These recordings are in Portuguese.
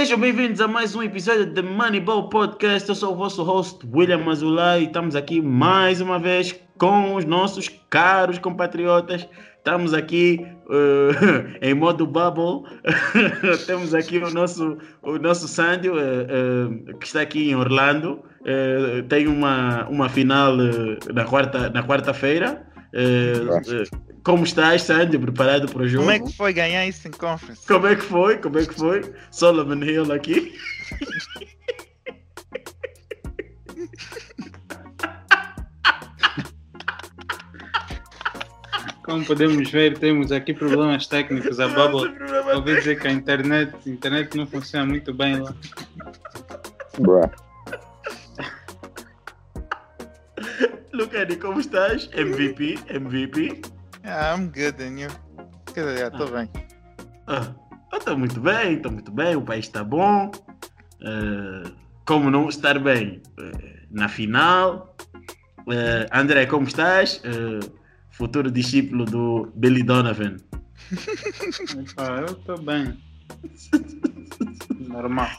Sejam bem-vindos a mais um episódio de Moneyball Podcast. Eu sou o vosso host, William Mazula, e estamos aqui mais uma vez com os nossos caros compatriotas. Estamos aqui uh, em modo bubble. Temos aqui o nosso, o nosso Sandy, uh, uh, que está aqui em Orlando. tem uma, uma final na quarta-feira. Na quarta como estás, Sandy? Preparado para o jogo? Como é que foi ganhar isso em conference? Como é que foi? Como é que foi? Solomon Hill aqui. Como podemos ver, temos aqui problemas técnicos. A Bubble ouvi dizer que a internet, a internet não funciona muito bem lá. Bruh. Lucani, como estás? MVP, MVP. Yeah, I'm good, and you? Quer dizer, estou ah. bem. Ah, estou muito bem, estou muito bem, o país está bom. Uh, como não estar bem uh, na final? Uh, André, como estás? futuro discípulo do Billy Donovan. eu estou bem. Normal.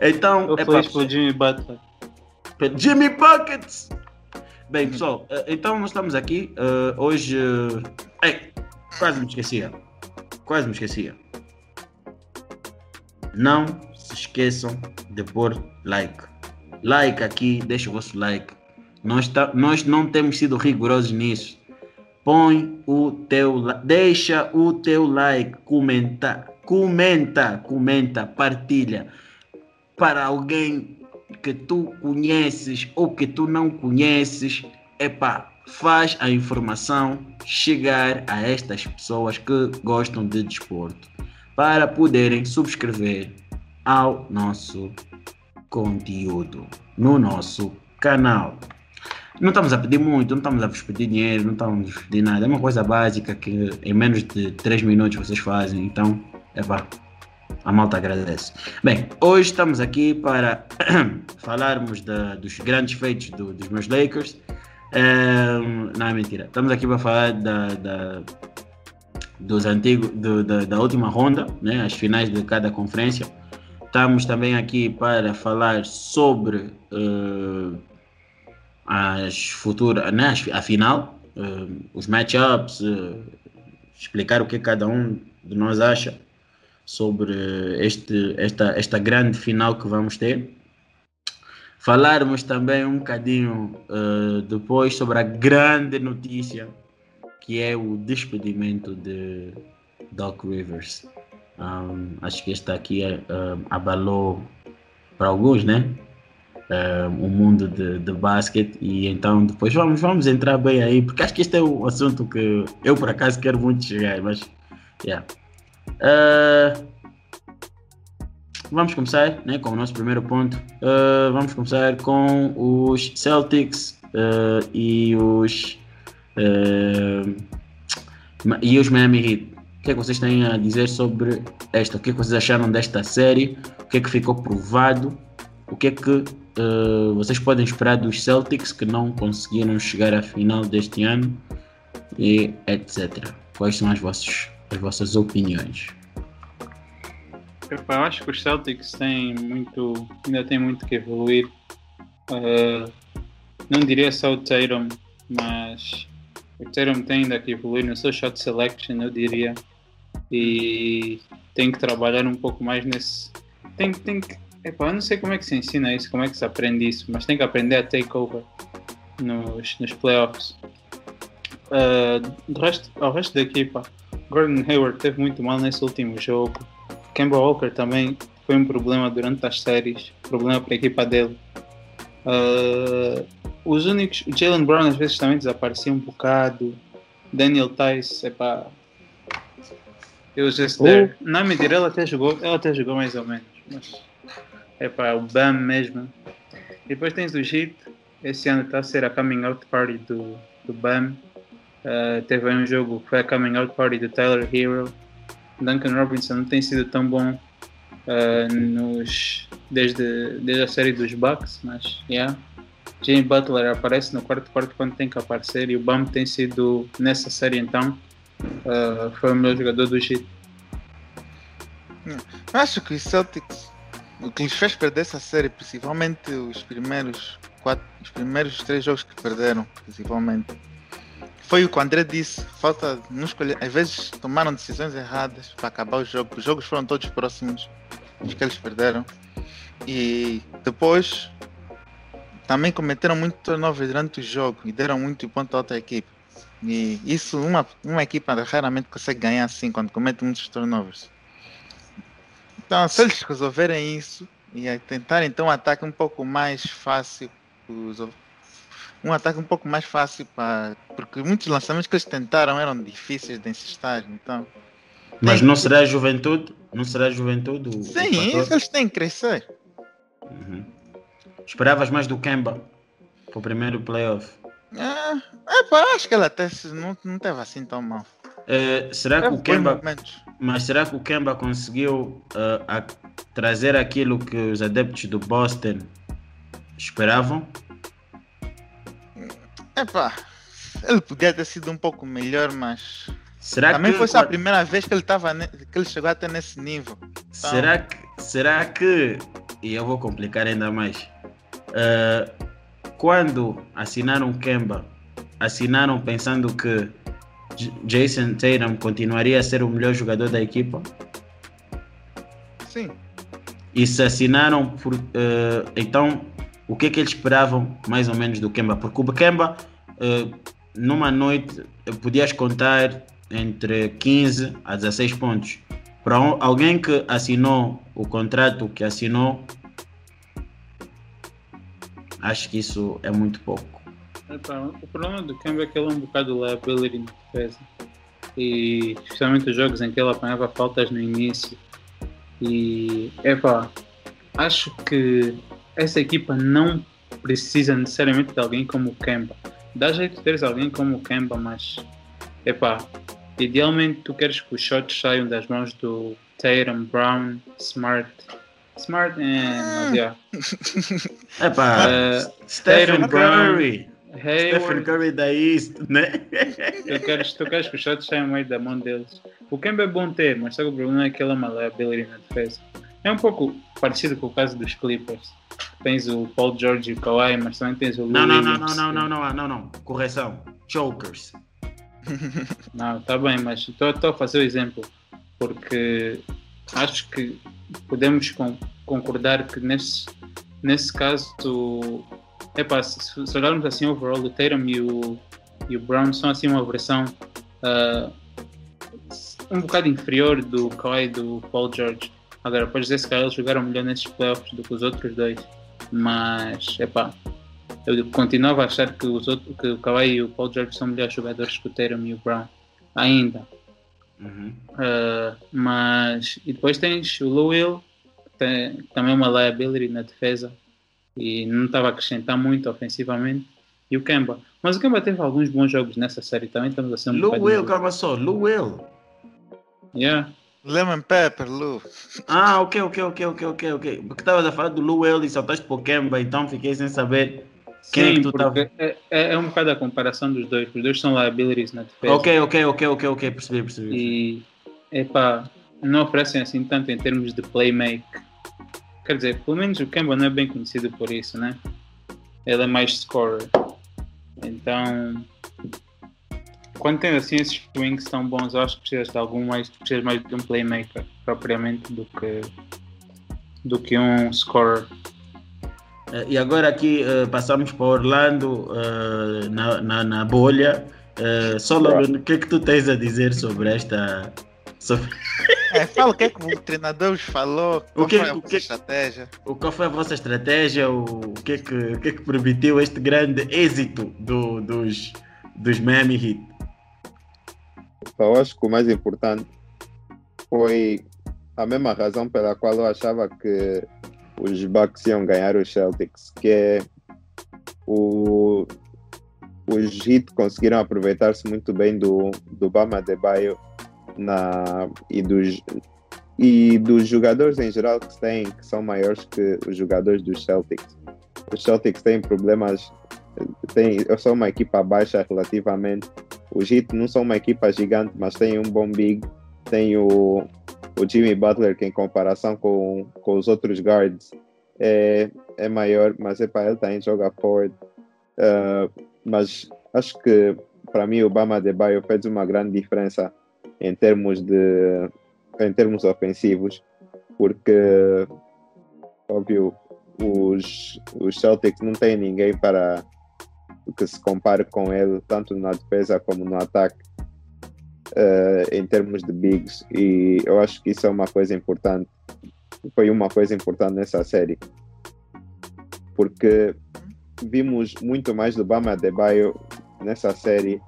Então, eu é feliz pelo Jimmy Butler. Jimmy Buckets! Bem, pessoal, eh, então nós estamos aqui uh, hoje. Uh, ei, quase me esquecia. Quase me esquecia. Não se esqueçam de pôr like. Like aqui, deixa o vosso like. Nós, tá, nós não temos sido rigorosos nisso. Põe o teu deixa o teu like, comenta, comenta, comenta, partilha para alguém que tu conheces ou que tu não conheces, epá, faz a informação chegar a estas pessoas que gostam de desporto para poderem subscrever ao nosso conteúdo no nosso canal. Não estamos a pedir muito, não estamos a vos pedir dinheiro, não estamos a pedir nada. É uma coisa básica que em menos de 3 minutos vocês fazem. Então, é pá, a malta agradece. Bem, hoje estamos aqui para falarmos dos grandes feitos do, dos meus Lakers. Um, não é mentira. Estamos aqui para falar da, da dos antigos, do, da, da, última ronda, né, as finais de cada conferência. Estamos também aqui para falar sobre uh, as futuras, né, a final, uh, os matchups, uh, explicar o que cada um de nós acha sobre este, esta, esta grande final que vamos ter. Falarmos também um bocadinho uh, depois sobre a grande notícia que é o despedimento de Doc Rivers. Um, acho que esta aqui uh, abalou para alguns, né? O mundo de, de basquete e então depois vamos, vamos entrar bem aí, porque acho que este é o assunto que eu por acaso quero muito chegar, mas yeah. Uh, vamos começar né, com o nosso primeiro ponto. Uh, vamos começar com os Celtics uh, e os e os Miami Heat. O que é que vocês têm a dizer sobre esta? O que é que vocês acharam desta série? O que é que ficou provado? O que é que vocês podem esperar dos Celtics que não conseguiram chegar à final deste ano? E etc. Quais são as vossas as vossas opiniões. Eu acho que os Celtics têm muito, ainda tem muito que evoluir. Uh, não diria só o Tatum, mas o Tatum tem ainda que evoluir no seu shot selection, eu diria. E tem que trabalhar um pouco mais nesse. Tem, tem que. Epa, eu não sei como é que se ensina isso, como é que se aprende isso, mas tem que aprender a take over nos, nos playoffs. Uh, resto, ao resto da equipa, Gordon Hayward teve muito mal nesse último jogo. Kemba Walker também foi um problema durante as séries, problema para a equipa dele. Uh, os únicos, Jalen Brown às vezes também desaparecia um bocado. Daniel Tice. It was just there. Oh. Não, mentira, ela até jogou, ela até jogou mais ou menos. Mas, epá, o Bam mesmo. E depois tens o Heat, esse ano está a ser a coming out party do, do Bam. Uh, teve um jogo que foi a coming out party do Tyler Hero. Duncan Robinson não tem sido tão bom uh, nos, desde, desde a série dos Bucks, mas yeah. Jimmy Butler aparece no quarto quarto quando tem que aparecer e o Bam tem sido nessa série então uh, foi o melhor jogador do Heat. Acho que os Celtics o que lhes fez perder essa série, principalmente os primeiros quatro, os primeiros três jogos que perderam, principalmente, foi o que o André disse, falta não escolher, às vezes tomaram decisões erradas para acabar o jogo. Os jogos foram todos próximos os que eles perderam. E depois também cometeram muito turnover durante o jogo e deram muito ponto a outra equipe. E isso uma, uma equipa raramente consegue ganhar assim quando comete muitos turnovers. Então, se eles resolverem isso e tentarem então um ataque um pouco mais fácil, um ataque um pouco mais fácil para. Porque muitos lançamentos que eles tentaram eram difíceis de insistir, então. Mas não será a juventude? Não será a juventude? O, Sim, o eles têm que crescer. Uhum. Esperavas mais do Kemba para o primeiro playoff? É, é pá, acho que ele até não, não teve assim tão mal. É, será que o Kemba. Mas será que o Kemba conseguiu uh, a, trazer aquilo que os adeptos do Boston esperavam? Epá, ele podia ter sido um pouco melhor, mas será também que, foi a primeira vez que ele tava que ele chegou até nesse nível. Então... Será que será que e eu vou complicar ainda mais? Uh, quando assinaram Kemba, assinaram pensando que Jason Tatum continuaria a ser o melhor jogador da equipa? Sim. E se assinaram por. Uh, então, o que é que eles esperavam mais ou menos do Kemba? Porque o Kemba, uh, numa noite, podias contar entre 15 a 16 pontos. Para alguém que assinou o contrato que assinou, acho que isso é muito pouco. O problema do Kemba é que ele é um bocado liability na defesa. E especialmente os jogos em que ele apanhava faltas no início. E, epá, acho que essa equipa não precisa necessariamente de alguém como o Kemba. Dá jeito de teres alguém como o Kemba, mas, epá, idealmente tu queres que os shots saiam das mãos do Tatum, Brown, Smart. Smart, é, mas, yeah. Epá, uh, Stephen Curry. Hayward, Stephen Curry da East, né? Tu queres, tu queres que os shots saiam meio da mão deles. O Kemba é bom ter, mas só que o problema é que ele é uma liability na defesa. É um pouco parecido com o caso dos Clippers. Tens o Paul George e o Kawhi, mas também tens o não, não, não, não, não, não, não, não, não, correção. Chokers. Não, tá bem, mas estou a fazer o exemplo porque acho que podemos concordar que nesse, nesse caso Epá, se, se olharmos assim overall, o Tatum e o, e o Brown são assim uma versão uh, um bocado inferior do Kawhi e do Paul George. Agora, podes dizer se calhar eles jogaram melhor nesses playoffs do que os outros dois. Mas, epá, eu continuava a achar que, os outros, que o Kawhi e o Paul George são melhores jogadores que o Tatum e o Brown. Ainda. Uhum. Uh, mas, e depois tens o Lou Will, tem também uma liability na defesa e não estava a acrescentar muito ofensivamente. E o Kemba. Mas o Kemba teve alguns bons jogos nessa série também. Estamos a ser um Lou Will, calma só. Lou Will. Yeah. Lemon Pepper, Lou. Ah, ok, ok, ok, ok, ok, ok. Porque estavas a falar do Lou Will e saltaste para o Kemba, então fiquei sem saber quem Sim, é que tu estava. É, é, é, um bocado a comparação dos dois. Os dois são liabilities na defesa. Ok, ok, ok, ok, ok, percebi, percebi. E, epá, não oferecem assim tanto em termos de playmake Quer dizer, pelo menos o Kemba não é bem conhecido por isso, né? Ele é mais scorer. Então, quando tem assim esses swings tão bons, eu acho que precisas de algum mais, precisas mais de um playmaker propriamente do que do que um scorer. Eh, e agora aqui uh, passamos para Orlando uh, na, na, na, bolha. Uh, Solomon, o que é que tu tens a dizer sobre esta sobre... É, fala o que, é que o treinador falou, qual o que, foi a vossa que, estratégia. O, qual foi a vossa estratégia, o, o, que, é que, o que é que permitiu este grande êxito do, dos, dos Miami Heat? Eu acho que o mais importante foi a mesma razão pela qual eu achava que os Bucks iam ganhar os Celtics, que é o, os Heat conseguiram aproveitar-se muito bem do, do Bama de Baio na, e, dos, e dos jogadores em geral que têm, que são maiores que os jogadores dos Celtics. Os Celtics têm problemas, têm, são uma equipa baixa relativamente. Os Heat não são uma equipa gigante, mas têm um bom big, tem o, o Jimmy Butler, que em comparação com, com os outros guards é, é maior, mas é para ele também joga forward. Uh, mas acho que para mim o Bama Baio fez uma grande diferença em termos de em termos ofensivos, porque óbvio os, os Celtics não têm ninguém para que se compare com ele, tanto na defesa como no ataque, uh, em termos de bigs. E eu acho que isso é uma coisa importante. Foi uma coisa importante nessa série. Porque vimos muito mais do Bama Adebayo nessa série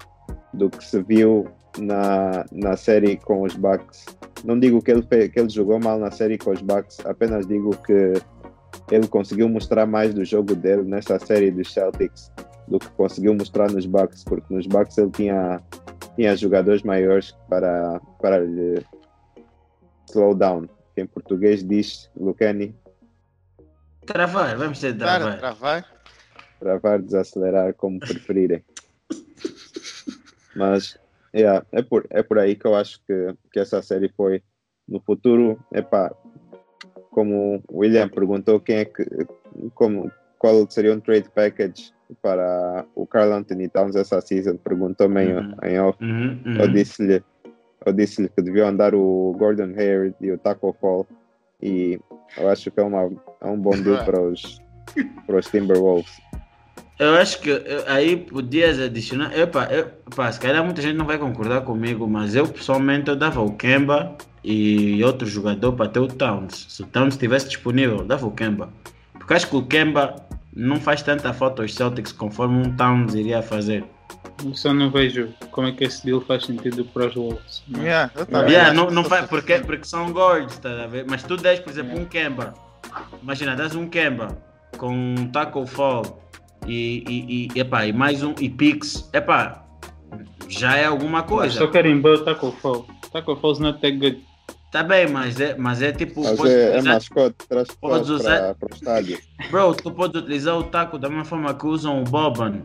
do que se viu na, na série com os Bucks. Não digo que ele, que ele jogou mal na série com os Bucks, apenas digo que ele conseguiu mostrar mais do jogo dele nessa série dos Celtics do que conseguiu mostrar nos Bucks, porque nos Bucks ele tinha, tinha jogadores maiores para, para lhe slow down. Que em português diz, Lucani. Travar, vamos ter travar. Travar, travar desacelerar, como preferirem. Mas yeah, é, por, é por aí que eu acho que, que essa série foi. No futuro, epá, como o William perguntou quem é que, como, qual seria um trade package para o Carl Anthony Towns essa season, perguntou-me uhum. em off. Uhum, uhum. Eu disse-lhe eu disse que deviam andar o Gordon Hayward e o Taco Fall e eu acho que é, uma, é um bom deal para os, para os Timberwolves. Eu acho que aí podias adicionar. Epa, epa, se calhar muita gente não vai concordar comigo, mas eu pessoalmente eu dava o Kemba e outro jogador para ter o Towns. Se o Towns estivesse disponível, dava o Kemba. Porque acho que o Kemba não faz tanta falta aos Celtics conforme um Towns iria fazer. Só não vejo como é que esse deal faz sentido para os Wolves. Yeah, yeah, não, não faz, porque, porque são guards, tá a ver? Mas tu des, por exemplo, yeah. um Kemba. Imagina, das um Kemba com um tackle fall e, e, e, epá, e mais um e Pix, epá, já é alguma coisa. Só querem o tackle fall. Tackle falls not that good. Tá bem, mas é, mas é tipo. Mas é, é mascote, traz podes usar... para o estádio. Bro, tu podes utilizar o taco da mesma forma que usam o Boban.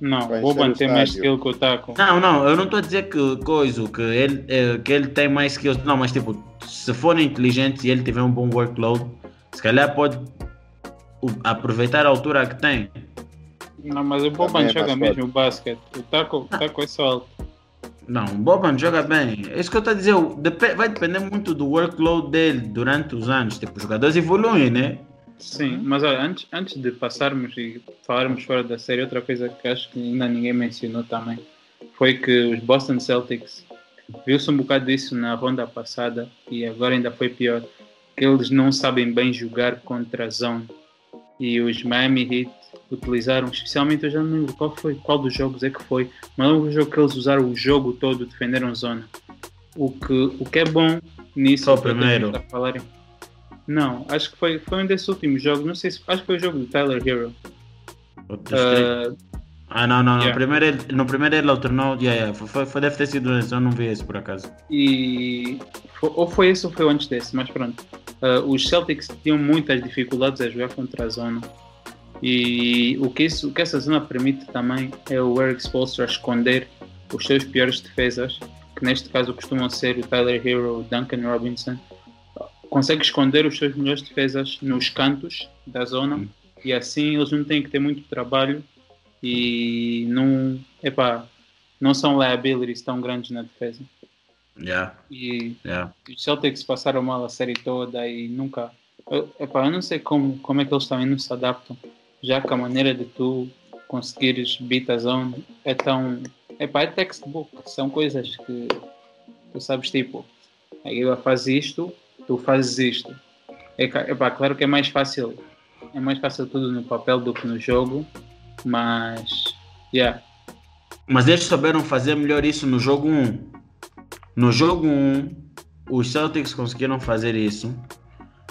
Não, o Boban tem mais skill que o taco. Não, não, eu não estou a dizer que coisa, que ele, é, que ele tem mais skills. Não, mas tipo, se for inteligente e ele tiver um bom workload, se calhar pode aproveitar a altura que tem. Não, mas o Boban é joga mesmo o basquete. O taco, o taco é só alto. Não, o Boban joga bem. É isso que eu estou a dizer. Vai depender muito do workload dele durante os anos. Tipo, os jogadores evoluem, né? Sim, mas olha, antes, antes de passarmos e falarmos fora da série, outra coisa que acho que ainda ninguém mencionou também foi que os Boston Celtics viu-se um bocado disso na ronda passada e agora ainda foi pior, que eles não sabem bem jogar contra a zone e os Miami Heat utilizaram, especialmente eu já não lembro qual foi, qual dos jogos é que foi, mas o jogo que eles usaram o jogo todo, defenderam zona. O que, o que é bom nisso. Só o primeiro. Falarem. Não, acho que foi, foi um desses últimos jogos, não sei se acho que foi o jogo do Tyler Hero. Uh, ah, não, não, yeah. no, primeiro ele, no primeiro ele alternou, yeah, yeah, foi, foi, deve ter sido esse, eu não vi esse por acaso. E ou foi esse ou foi antes desse, mas pronto. Uh, os Celtics tinham muitas dificuldades a jogar contra a zona. E o que, isso, o que essa zona permite também é o Eric Spoelstra esconder os seus piores defesas, que neste caso costumam ser o Tyler Hero, o Duncan Robinson. Consegue esconder os seus melhores defesas nos cantos da zona hum. e assim eles não têm que ter muito trabalho e não, epá, não são liabilities tão grandes na defesa. Yeah. E yeah. os Celtics passaram mal a série toda e nunca. Eu, eu não sei como, como é que eles também não se adaptam, já que a maneira de tu conseguires beat a zone é tão. Epá, é textbook, são coisas que tu sabes, tipo, a Giba faz isto, tu fazes isto. É, epá, claro que é mais fácil, é mais fácil tudo no papel do que no jogo, mas. Yeah. Mas eles souberam fazer melhor isso no jogo 1. No jogo 1, os Celtics conseguiram fazer isso.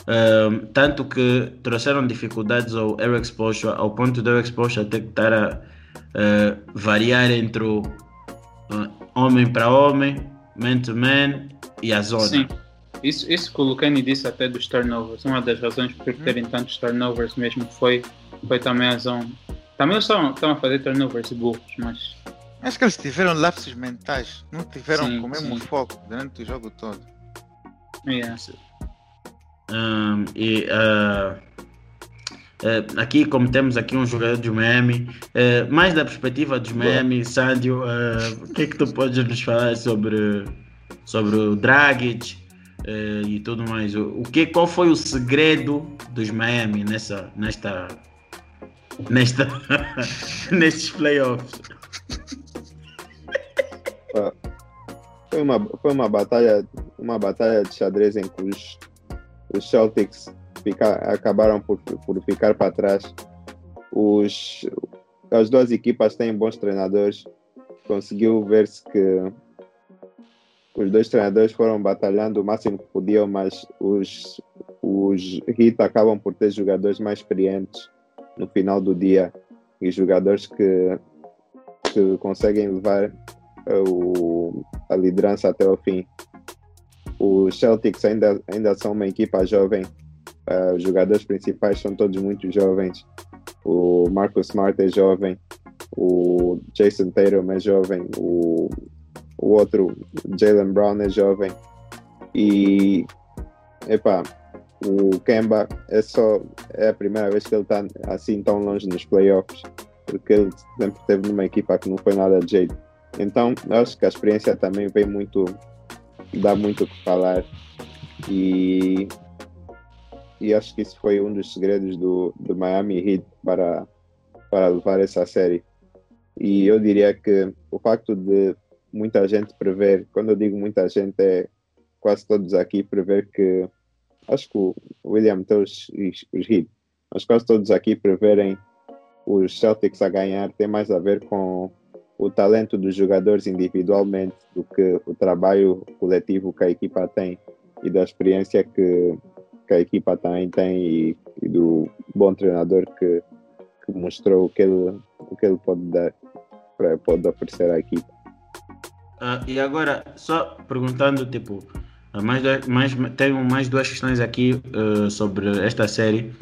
Um, tanto que trouxeram dificuldades ao Eric Spoelstra, ao ponto do Eric Spoelstra ter que estar a uh, variar entre o uh, homem para homem, man to man e a zona. Sim. Isso, isso que o Lucani disse até dos turnovers, uma das razões por terem tantos turnovers mesmo foi, foi também a zona. Também eles estão, estão a fazer turnovers burros, mas Acho que eles tiveram lapsos mentais, não tiveram sim, com o mesmo sim. foco durante o jogo todo. Yeah. Um, e uh, uh, aqui, como temos aqui um jogador de Miami, uh, mais da perspectiva dos Miami, Sandio, uh, o que é que tu podes nos falar sobre, sobre o Dragic e tudo mais? O, o que, qual foi o segredo dos Miami nessa, nesta, nesta, nestes playoffs? Foi uma, foi uma batalha, uma batalha de xadrez em que os, os Celtics fica, acabaram por, por ficar para trás. Os, as duas equipas têm bons treinadores. Conseguiu ver-se que os dois treinadores foram batalhando o máximo que podiam, mas os, os Heat acabam por ter jogadores mais experientes no final do dia e jogadores que, que conseguem levar o, a liderança até o fim. Os Celtics ainda, ainda são uma equipa jovem, uh, os jogadores principais são todos muito jovens. O Marcus Smart é jovem, o Jason Tatum é jovem, o, o outro, Jalen Brown, é jovem. E, epá, o Kemba é só é a primeira vez que ele está assim tão longe nos playoffs, porque ele sempre esteve numa equipa que não foi nada de jeito. Então, acho que a experiência também vem muito, dá muito o que falar. E, e acho que isso foi um dos segredos do, do Miami Heat para, para levar essa série. E eu diria que o facto de muita gente prever, quando eu digo muita gente, é quase todos aqui prever que acho que o William tem os, os Heat, mas quase todos aqui preverem os Celtics a ganhar tem mais a ver com o talento dos jogadores individualmente do que o trabalho coletivo que a equipa tem e da experiência que, que a equipa também tem e, e do bom treinador que, que, mostrou o que ele, o que ele pode dar para pode oferecer à equipa. Uh, e agora, só perguntando, tipo, mais, mais, tenho mais duas questões aqui uh, sobre esta série.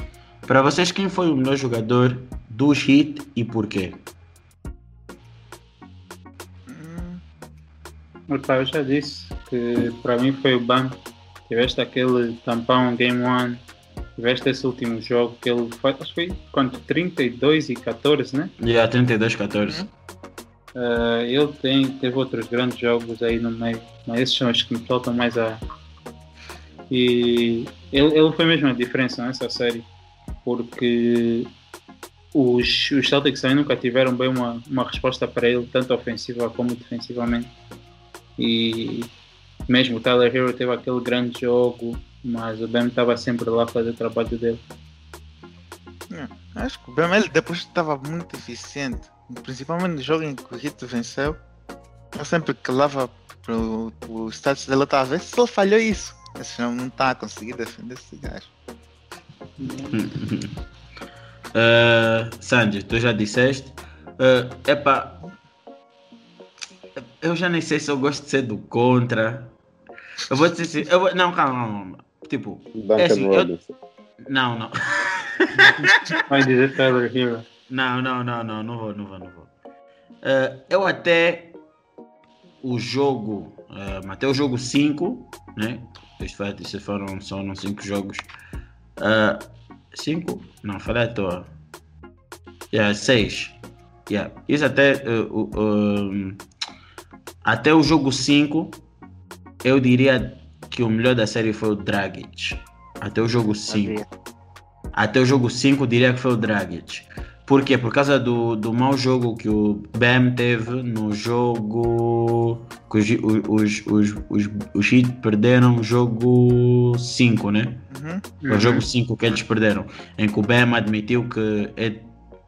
Para vocês, quem foi o melhor jogador dos Heat e porquê? Opa, eu já disse que para mim foi o Bam. Tiveste aquele tampão Game One, tiveste esse último jogo que ele foi, acho que foi quanto? 32 e 14, né? Yeah, 32 e 14. Uh, ele tem, teve outros grandes jogos aí no meio, mas esses são os que me faltam mais a. E ele, ele foi mesmo a diferença nessa série, porque os, os Celtics também nunca tiveram bem uma, uma resposta para ele, tanto ofensiva como defensivamente. E mesmo o Tyler Hero teve aquele grande jogo, mas o Ben estava sempre lá a fazer o trabalho dele. É, acho que o Ben ele depois estava muito eficiente, principalmente no jogo em que o Hit venceu. Eu sempre que lava para o status dele, estava a ver se ele falhou isso. Senão não está a conseguir defender esse gajo. uh, Sandy, tu já disseste. Uh, epá, eu já nem sei se eu gosto de ser do contra. Eu vou dizer assim. Eu vou, não, calma, calma. Tipo, Duncan é assim, eu, não, não. Vai dizer Tyler Hero. Não, não, não, não, não vou, não vou, não vou. Eh, eu até o jogo, eh, até o jogo 5, né? Isto foram só 5 jogos. 5? não, falei à toa. 6. Yeah, Isso até eh, o- um, até o jogo 5, eu diria que o melhor da série foi o Dragic. Até o jogo 5. Até o jogo 5 eu diria que foi o Dragic. Por quê? Por causa do, do mau jogo que o Bam teve no jogo. que os, os, os, os, os Heat perderam o jogo 5, né? Uhum. Foi o jogo 5 que eles perderam. Em que o Bam admitiu que ele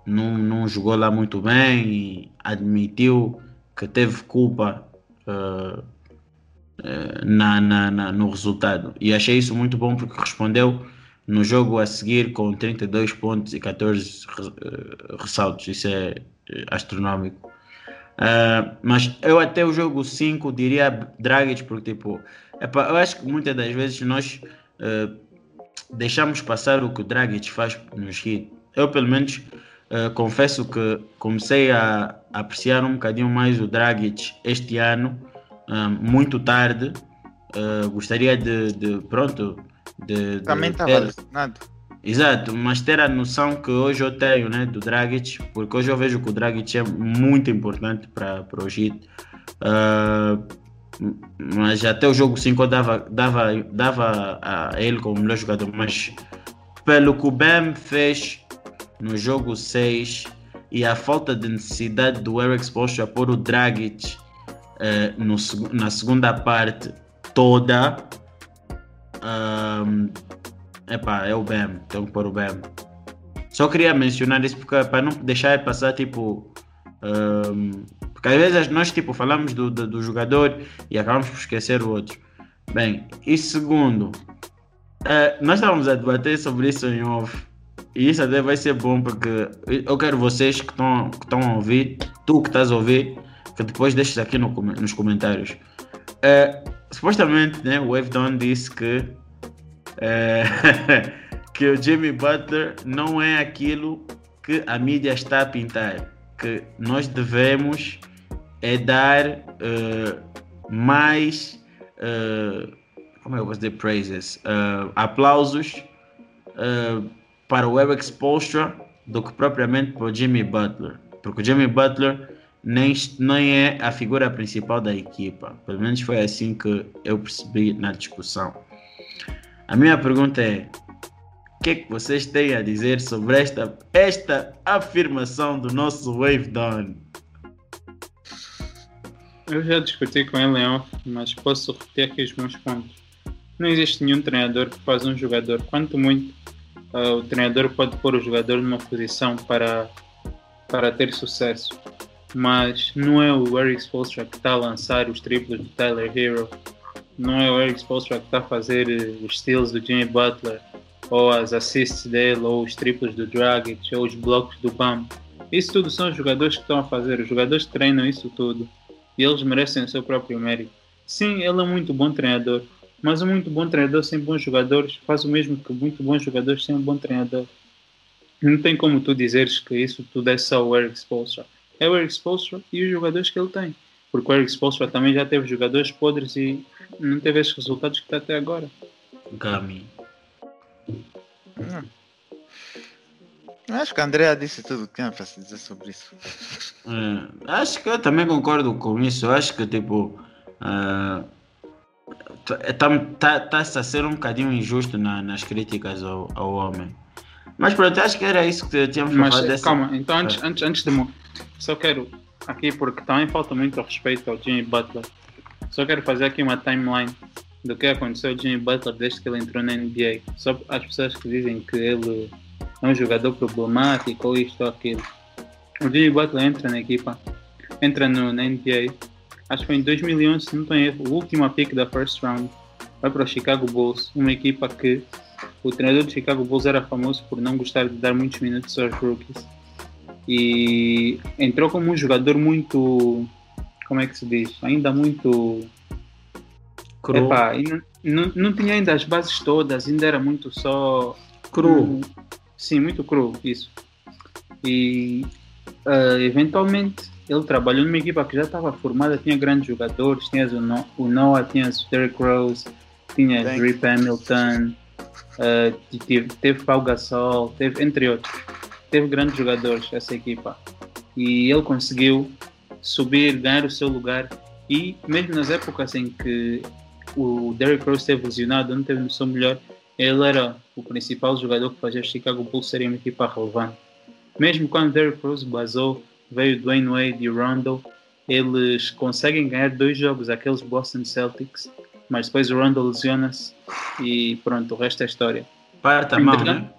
não, não jogou lá muito bem e admitiu que teve culpa uh, na, na, na, no resultado. E achei isso muito bom porque respondeu no jogo a seguir com 32 pontos e 14 uh, ressaltos. Isso é astronómico. Uh, mas eu até o jogo 5 diria Dragic porque tipo, epa, eu acho que muitas das vezes nós uh, deixamos passar o que o Dragic faz nos Heat. Eu pelo menos uh, confesso que comecei a, a, apreciar um bocadinho mais o Dragic este ano, muito tarde, uh, gostaria de, de pronto, de, Também estava ter- lesionado. Exato, mas ter a noção que hoje eu tenho né, do Dragic, porque hoje eu vejo que o Dragic é muito importante para o m- mas até o jogo 5 eu dava, dava, dava a ele como melhor jogador, mas pelo que o Bam fez no jogo 6 e a falta de necessidade do Eric Spoelstra pôr o Dragic eh, no na segunda parte toda, ahm, Epá, é o BAM, tenho que pôr o BAM. Só queria mencionar isso porque para não deixar passar tipo. ahm, porque às vezes nós tipo falamos do, do, do jogador e acabamos por esquecer o outro. Bem, e segundo, eh, nós estávamos a debater sobre isso em off. E isso até vai ser bom porque eu quero vocês que estão que a ouvir, tu que estás a ouvir, que depois deixes aqui no nos comentários. Eh, supostamente, né, o Wave Dawn disse que é, que o Jimmy Butler não é aquilo que a mídia está a pintar. Que nós devemos é dar eh, mais eh, como é que eu vou dizer praises eh, aplausos para o Eric Spoelstra do que propriamente para o Jimmy Butler porque o Jimmy Butler nem, nem é a figura principal da equipa pelo menos foi assim que eu percebi na discussão a minha pergunta é: o que é que vocês têm a dizer sobre esta, esta afirmação do nosso Wave Dawn? Eu já discuti com ele mas posso repetir aqui os meus pontos. Não existe nenhum treinador que faz um jogador. Quanto muito, ah, o treinador pode pôr o jogador numa posição para, para ter sucesso. Mas não é o Eric Spoelstra que está a lançar os triplos do Tyler Hero. Não é o Eric Spoelstra que está a fazer os steals do Jimmy Butler. Ou as assists dele, ou os triplos do Dragic, ou os blocos do Bam. Isso tudo são os jogadores que estão a fazer. Os jogadores treinam isso tudo e eles merecem o seu próprio mérito. Sim, ele é muito bom treinador, mas um muito bom treinador sem bons jogadores faz o mesmo que muito bons jogadores sem um bom treinador. Não tem como tu dizeres que isso tudo é só o Eric Spoelstra. É o Eric Spoelstra e os jogadores que ele tem. Porque o Eric Spoelstra também já teve jogadores podres e não teve esses resultados que está até agora. Gami. Hum. Acho que a Andrea disse tudo o que tinha para se dizer sobre isso. É, acho que eu também concordo com isso. Eu acho que, tipo, ah, tá, tá, tá a ser um bocadinho injusto na- nas críticas ao, ao homem. Mas pronto, acho que era isso que tínhamos Mas falado dessa. calma, então antes, antes, antes de só quero aqui porque também falta muito respeito ao Jimmy Butler. Só quero fazer aqui uma timeline do que aconteceu ao Jimmy Butler desde que ele entrou na NBA. Só as pessoas que dizem que ele é um jogador problemático ou isto ou aquilo. O Jimmy Butler entra na equipa, entra no, na NBA, acho que foi em 2011, se não estou em erro, o último pick da first round, vai para o Chicago Bulls, uma equipa que o treinador do Chicago Bulls era famoso por não gostar de dar muitos minutos aos rookies. E entrou como um jogador muito. Como é que se diz? Ainda muito. Cru. Epá, não, não, tinha ainda as bases todas, ainda era muito só. Cru. Sim, muito cru, isso. E ah, eventualmente ele trabalhou numa equipa que já estava formada, tinha grandes jogadores, tinhas o, no o Noah, tinhas o Derrick Rose, tinhas Thank Rip Hamilton, ah, teve, teve Pau Gasol, teve, entre outros. Teve grandes jogadores essa equipa. E ele conseguiu subir, ganhar o seu lugar. E mesmo nas épocas em que o Derrick Rose esteve lesionado, não teve no seu melhor, ele era o principal jogador que fazia o Chicago Bulls serem uma equipa relevante. Mesmo quando Derrick Rose basou, veio Dwayne Wade e Rondo, eles conseguem ganhar dois jogos, aqueles Boston Celtics, mas depois o Rondo lesiona-se e pronto, o resto é história. Parte a mão, né?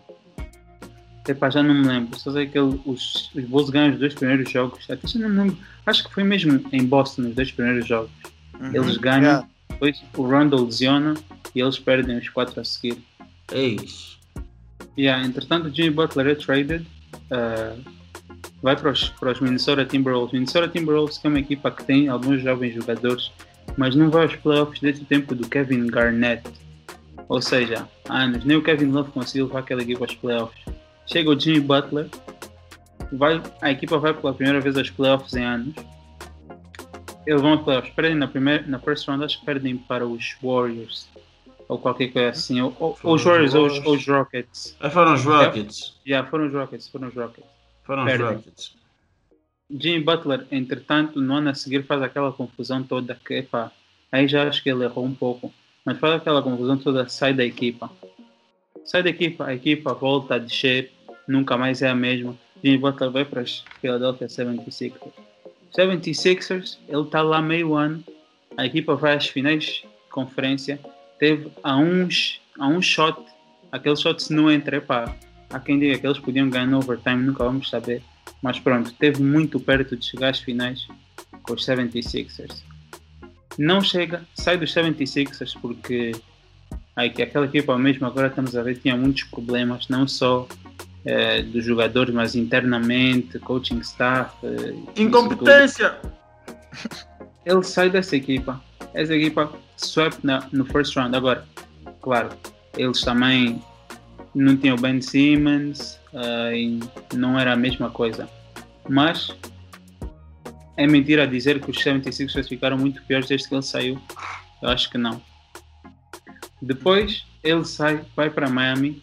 Epá, já não me lembro, só sei que ele- os, os Bulls ganham os dois primeiros jogos, até já não me lembro, acho que foi mesmo em Boston os dois primeiros jogos. Uhum. Eles ganham, Yeah. depois o Rondo lesiona e eles perdem os quatro a seguir. Eis. Yeah, entretanto, o Jimmy Butler é traded, uh, vai para os, para os Minnesota Timberwolves. Minnesota Timberwolves que é uma equipa que tem alguns jovens jogadores, mas não vai aos playoffs desde o tempo do Kevin Garnett. Ou seja, há anos. Nem o Kevin Love conseguiu levar aquela equipa aos playoffs. Chega o Jimmy Butler, vai, a equipa vai pela primeira vez aos playoffs em anos. eles vão a playoffs. Perdem na primeira, na first round, acho que perdem para os Warriors. Ou qualquer coisa assim. Ou, ou, os Warriors ou os, ou os Rockets. Ah, foram os Rockets. Já, foram os Rockets, foram os Rockets. Foram os. Jimmy Butler, entretanto, no ano a seguir faz aquela confusão toda que, epá, aí já acho que ele errou um pouco, mas faz aquela confusão toda, sai da equipa. Sai da equipa, a equipa volta a descer, nunca mais é a mesma. Jimmy Butler vai para os Philadelphia 76ers. 76ers, ele está lá meio ano, a equipa vai às finais de conferência, teve a uns, a um shot, aquele shot se não entra, epá, há quem diga que eles podiam ganhar no overtime, nunca vamos saber. Mas pronto, teve muito perto de chegar às finais com os 76ers. Não chega, sai dos 76ers porque aí, que aquela equipa mesmo agora estamos a ver tinha muitos problemas, não só eh, dos jogadores, mas internamente, coaching staff. eh. Incompetência! Ele sai dessa equipa. Essa equipa swept na, no first round. Agora, claro, eles também não tinham o Ben Simmons ah, e não era a mesma coisa. Mas é mentira dizer que os 76ers ficaram muito piores desde que ele saiu. Eu acho que não. Depois ele sai, vai para Miami.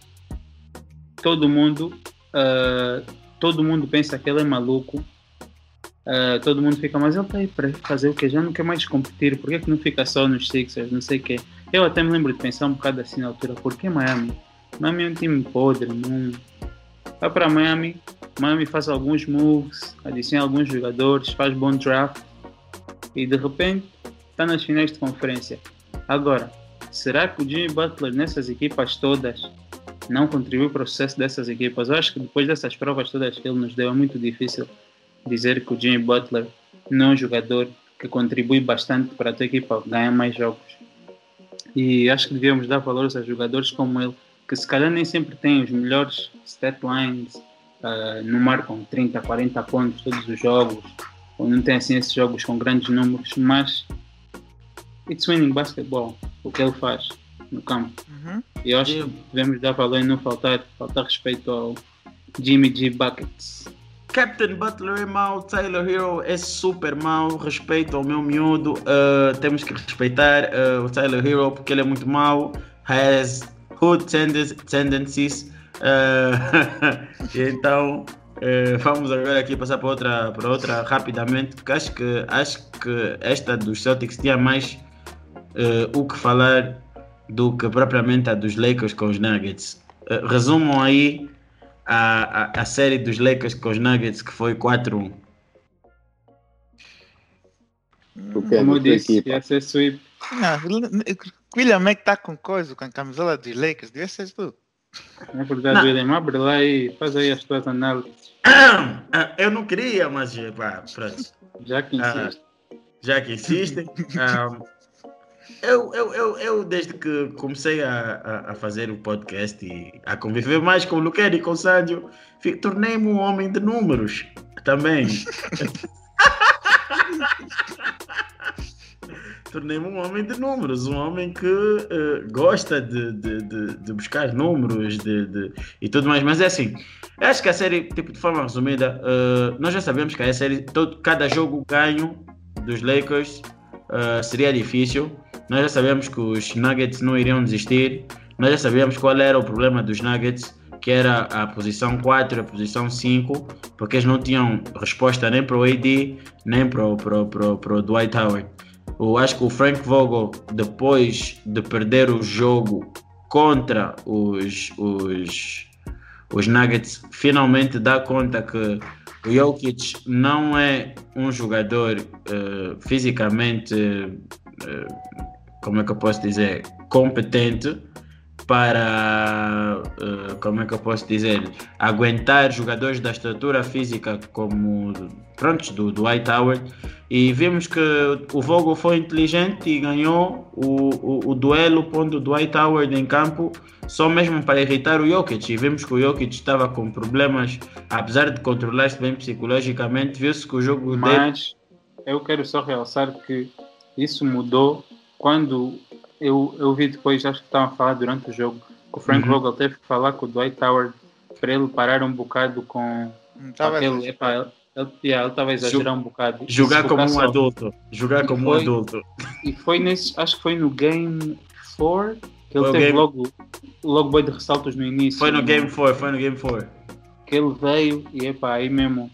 Todo mundo, ah, todo mundo pensa que ele é maluco. Ah, todo mundo fica, mas ele está aí para fazer o quê? Já não quer mais competir. Por que, que não fica só nos Sixers? Não sei o quê. Eu até me lembro de pensar um bocado assim na altura. Por que Miami? Miami é um time podre. Não... Vai para Miami. Miami faz alguns moves, adiciona alguns jogadores, faz bom draft. E de repente está nas finais de conferência. Agora, será que o Jimmy Butler nessas equipas todas não contribuiu para o sucesso dessas equipas? Eu acho que depois dessas provas todas que ele nos deu, é muito difícil dizer que o Jimmy Butler não é um jogador que contribui bastante para a tua equipa ganhar mais jogos. E acho que devíamos dar valores a jogadores como ele, que se calhar nem sempre têm os melhores stat lines, ah, não marcam 30, 40 pontos todos os jogos, ou não têm assim esses jogos com grandes números, mas it's winning basketball, o que ele faz no campo. Uhum. E eu acho que devemos dar valor e não faltar, faltar respeito ao Jimmy G. Buckets. Captain Butler é mau, Tyler Hero é super mau, respeito ao meu miúdo, uh, temos que respeitar uh, o Tyler Hero porque ele é muito mau, has hood tenden- tendencies, uh, então uh, vamos agora aqui passar para outra, para outra rapidamente, porque acho que, acho que esta dos Celtics tinha mais uh, o que falar do que propriamente a dos Lakers com os Nuggets. Uh, resumam aí a, a, a série dos Lakers com os Nuggets que foi 4-1. Tu quer Como eu disse, ia ser sweep. Não, William Mack tá com coisa, com a camisola dos Lakers, devia ser tu. É verdade, Não. William. Abre lá e faz aí as tuas análises. Ah, Eu não queria, mas pá, pronto. Já que Ah, insiste. já que insistem. ah, eu, eu, eu, eu, desde que comecei a, a, a fazer o podcast e a conviver mais com o Luqueiro e com o Sándio, fi- tornei-me um homem de números também. tornei-me um homem de números, um homem que eh, gosta de, de, de, de buscar números de, e tudo mais. Mas é assim, acho que a série, tipo, de forma resumida, eh, nós já sabemos que a série, todo, cada jogo ganho dos Lakers eh, seria difícil. Nós já sabemos que os Nuggets não iriam desistir. Nós já sabíamos qual era o problema dos Nuggets, que era a posição 4 e a posição 5, porque eles não tinham resposta nem para o AD, nem para o, para para o Dwight Howard. Eu acho que o Frank Vogel, depois de perder o jogo contra os, os, os Nuggets, finalmente dá conta que o Jokic não é um jogador eh, fisicamente, eh, como é que eu posso dizer, competente para, eh, como é que eu posso dizer, aguentar jogadores da estatura física como, prontos, do Dwight Howard. E vimos que o Vogel foi inteligente e ganhou o, o, o duelo pondo o Dwight Howard em campo só mesmo para irritar o Jokic. E vimos que o Jokic estava com problemas, apesar de controlar-se bem psicologicamente, viu-se que o jogo dele... Mas eu quero só realçar que isso mudou quando eu, eu vi depois, acho que estavam a falar durante o jogo, que o Frank Uhum. Vogel teve que falar com o Dwight Howard para ele parar um bocado com tava aquele. Ele yeah, ele estava a exagerar um bocado. Jogar como um adulto. Jogar como um foi- adulto. E foi nesse, acho que foi no Game 4 que ele Foi teve game- logo, logo boi de ressaltos no início. Foi no? Game 4, foi no Game 4. Que ele veio e epá, aí mesmo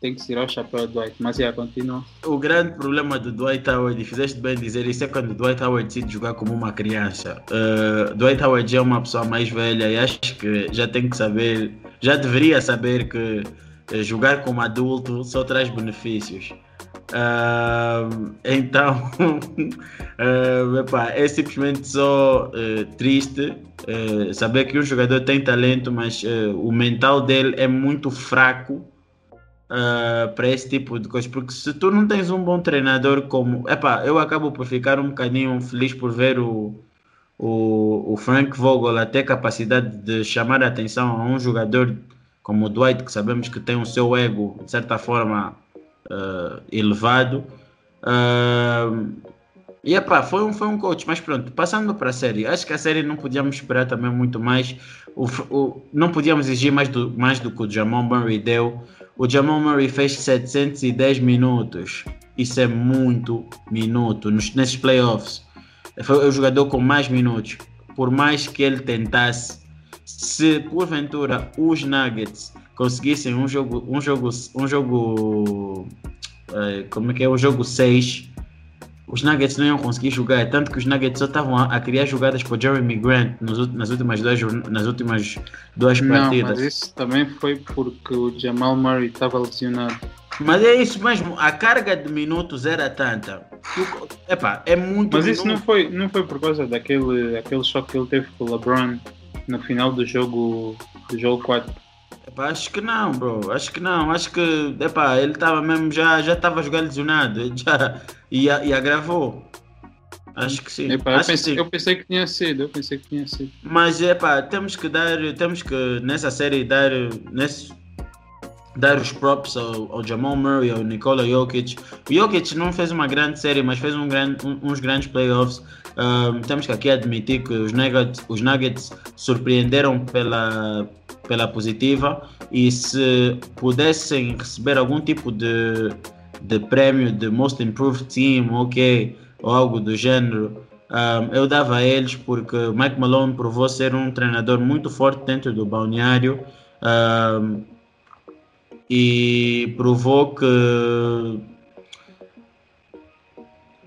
tem que tirar o chapéu do Dwight. Mas já, continua. O grande problema do Dwight Howard, e fizeste bem dizer isso, é quando o Dwight Howard decide jogar como uma criança. Uh, Dwight Howard já é uma pessoa mais velha e acho que já tem que saber, já deveria saber que jogar como adulto só traz benefícios. Uh, então, uh, epá, é simplesmente só uh, triste uh, saber que um jogador tem talento, mas uh, o mental dele é muito fraco uh, para esse tipo de coisas. Porque se tu não tens um bom treinador como. Epá, eu acabo por ficar um bocadinho feliz por ver o, o, o Frank Vogel a ter capacidade de chamar a atenção a um jogador como o Dwight, que sabemos que tem o seu ego, de certa forma, uh, elevado. Uh, e epá, foi um, foi um coach, mas pronto, passando para a série, acho que a série não podíamos esperar também muito mais, o, o, não podíamos exigir mais do, mais do que o Jamal Murray deu. O Jamal Murray fez 710 minutos, isso é muito minuto nos, nesses playoffs. Foi o jogador com mais minutos, por mais que ele tentasse. Se porventura os Nuggets conseguissem um jogo, um jogo, um jogo, eh, como é que é, o jogo 6, os Nuggets não iam conseguir jogar, tanto que os Nuggets só estavam a, a criar jogadas para Jeremy Grant nos, nas últimas duas, nas últimas duas Não, partidas. mas isso também foi porque o Jamal Murray estava lesionado. Mas é isso mesmo, a carga de minutos era tanta. Epá, é muito Mas isso não foi, não foi por causa daquele aquele choque que ele teve com o LeBron no final do jogo do jogo 4. Epá, acho que não, bro. Acho que não. Acho que epá, ele estava mesmo já já estava a jogar lesionado. Já, e, e agravou. Acho que sim. Epá, eu, acho que pensei, sim. eu pensei que tinha sido, eu pensei que tinha sido. Mas epá, temos que dar, temos que nessa série dar, nesse, dar os props ao, ao Jamal Murray, ao Nikola Jokic. O Jokic não fez uma grande série, mas fez um grande, um- uns grandes playoffs. Temos que aqui admitir que os Nuggets, os Nuggets surpreenderam pela, pela positiva e se pudessem receber algum tipo de, de prémio de Most Improved Team, ok, ou algo do gênero, um, eu dava a eles porque Mike Malone provou ser um treinador muito forte dentro do balneário um, e provou que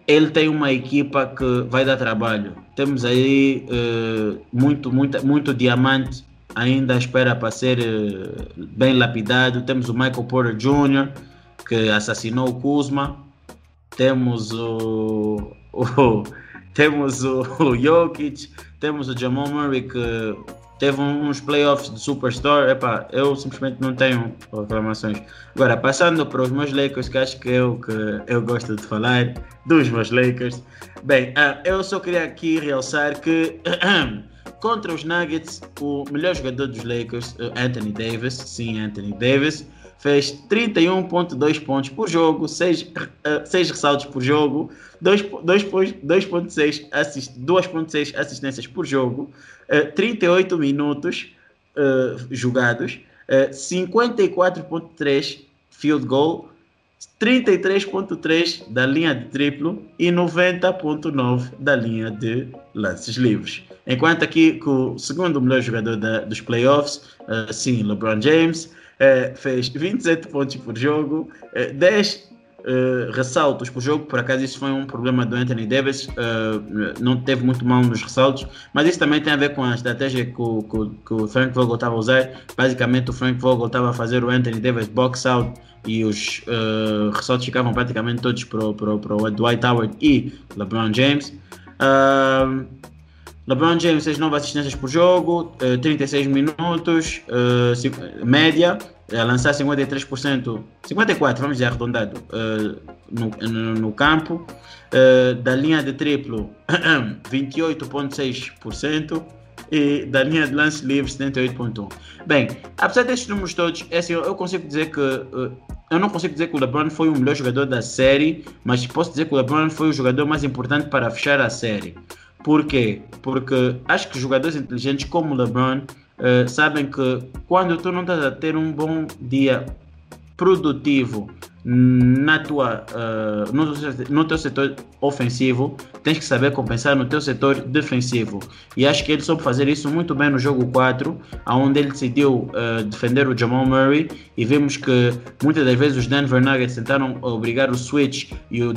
ele tem uma equipa que vai dar trabalho. Temos aí eh, muito, muito, diamante ainda à espera para ser eh, bem lapidado. Temos o Michael Porter Jr., que assassinou o Kuzma. Temos o, o- temos o Jokic, temos o Jamal Murray que teve uns playoffs de Superstar. Epá, eu simplesmente não tenho reclamações. Agora, passando para os meus Lakers, que acho que é o que eu gosto de falar, dos meus Lakers. Bem, ah, eu só queria aqui realçar que contra os Nuggets, o melhor jogador dos Lakers, eh, Anthony Davis, sim, Anthony Davis, fez 31.2 pontos por jogo, 6, ressaltos por jogo, 2.6 assist, 2.6 assistências por jogo, eh, 38 minutos eh, jogados, eh, 54.3 field goal, 33.3 da linha de triplo e 90.9 da linha de lances livres. Enquanto aqui que o segundo melhor jogador da- dos playoffs, eh, sim, LeBron James, eh, fez 27 pontos por jogo, eh, 10 eh, ressaltos por jogo, por acaso isso foi um problema do Anthony Davis, eh, não teve muito mal nos ressaltos, mas isso também tem a ver com a estratégia que o, que o- que o Frank Vogel estava a usar. Basicamente, o Frank Vogel estava a fazer o Anthony Davis box out e os eh, ressaltos ficavam praticamente todos para o- para o- para o Dwight Howard e LeBron James. Ah, LeBron James fez 9 assistências por jogo, eh, 36 minutos, média, a lançar 53%, 54%, vamos dizer arredondado, eh, no, no, no campo. Eh, da linha de triplo, 28,6%. E da linha de lance livre, 78,1%. Bem, apesar destes números todos, é assim, eu consigo dizer que. eh, eu não consigo dizer que o LeBron foi o melhor jogador da série, mas posso dizer que o LeBron foi o jogador mais importante para fechar a série. Por quê? Porque acho que jogadores inteligentes como o LeBron eh, sabem que quando tu não estás a ter um bom dia produtivo na tua, uh, no, no teu setor ofensivo, tens que saber compensar no teu setor defensivo. E acho que ele soube fazer isso muito bem no jogo 4, onde ele decidiu uh, defender o Jamal Murray e vimos que muitas das vezes os Denver Nuggets tentaram obrigar o switch e o,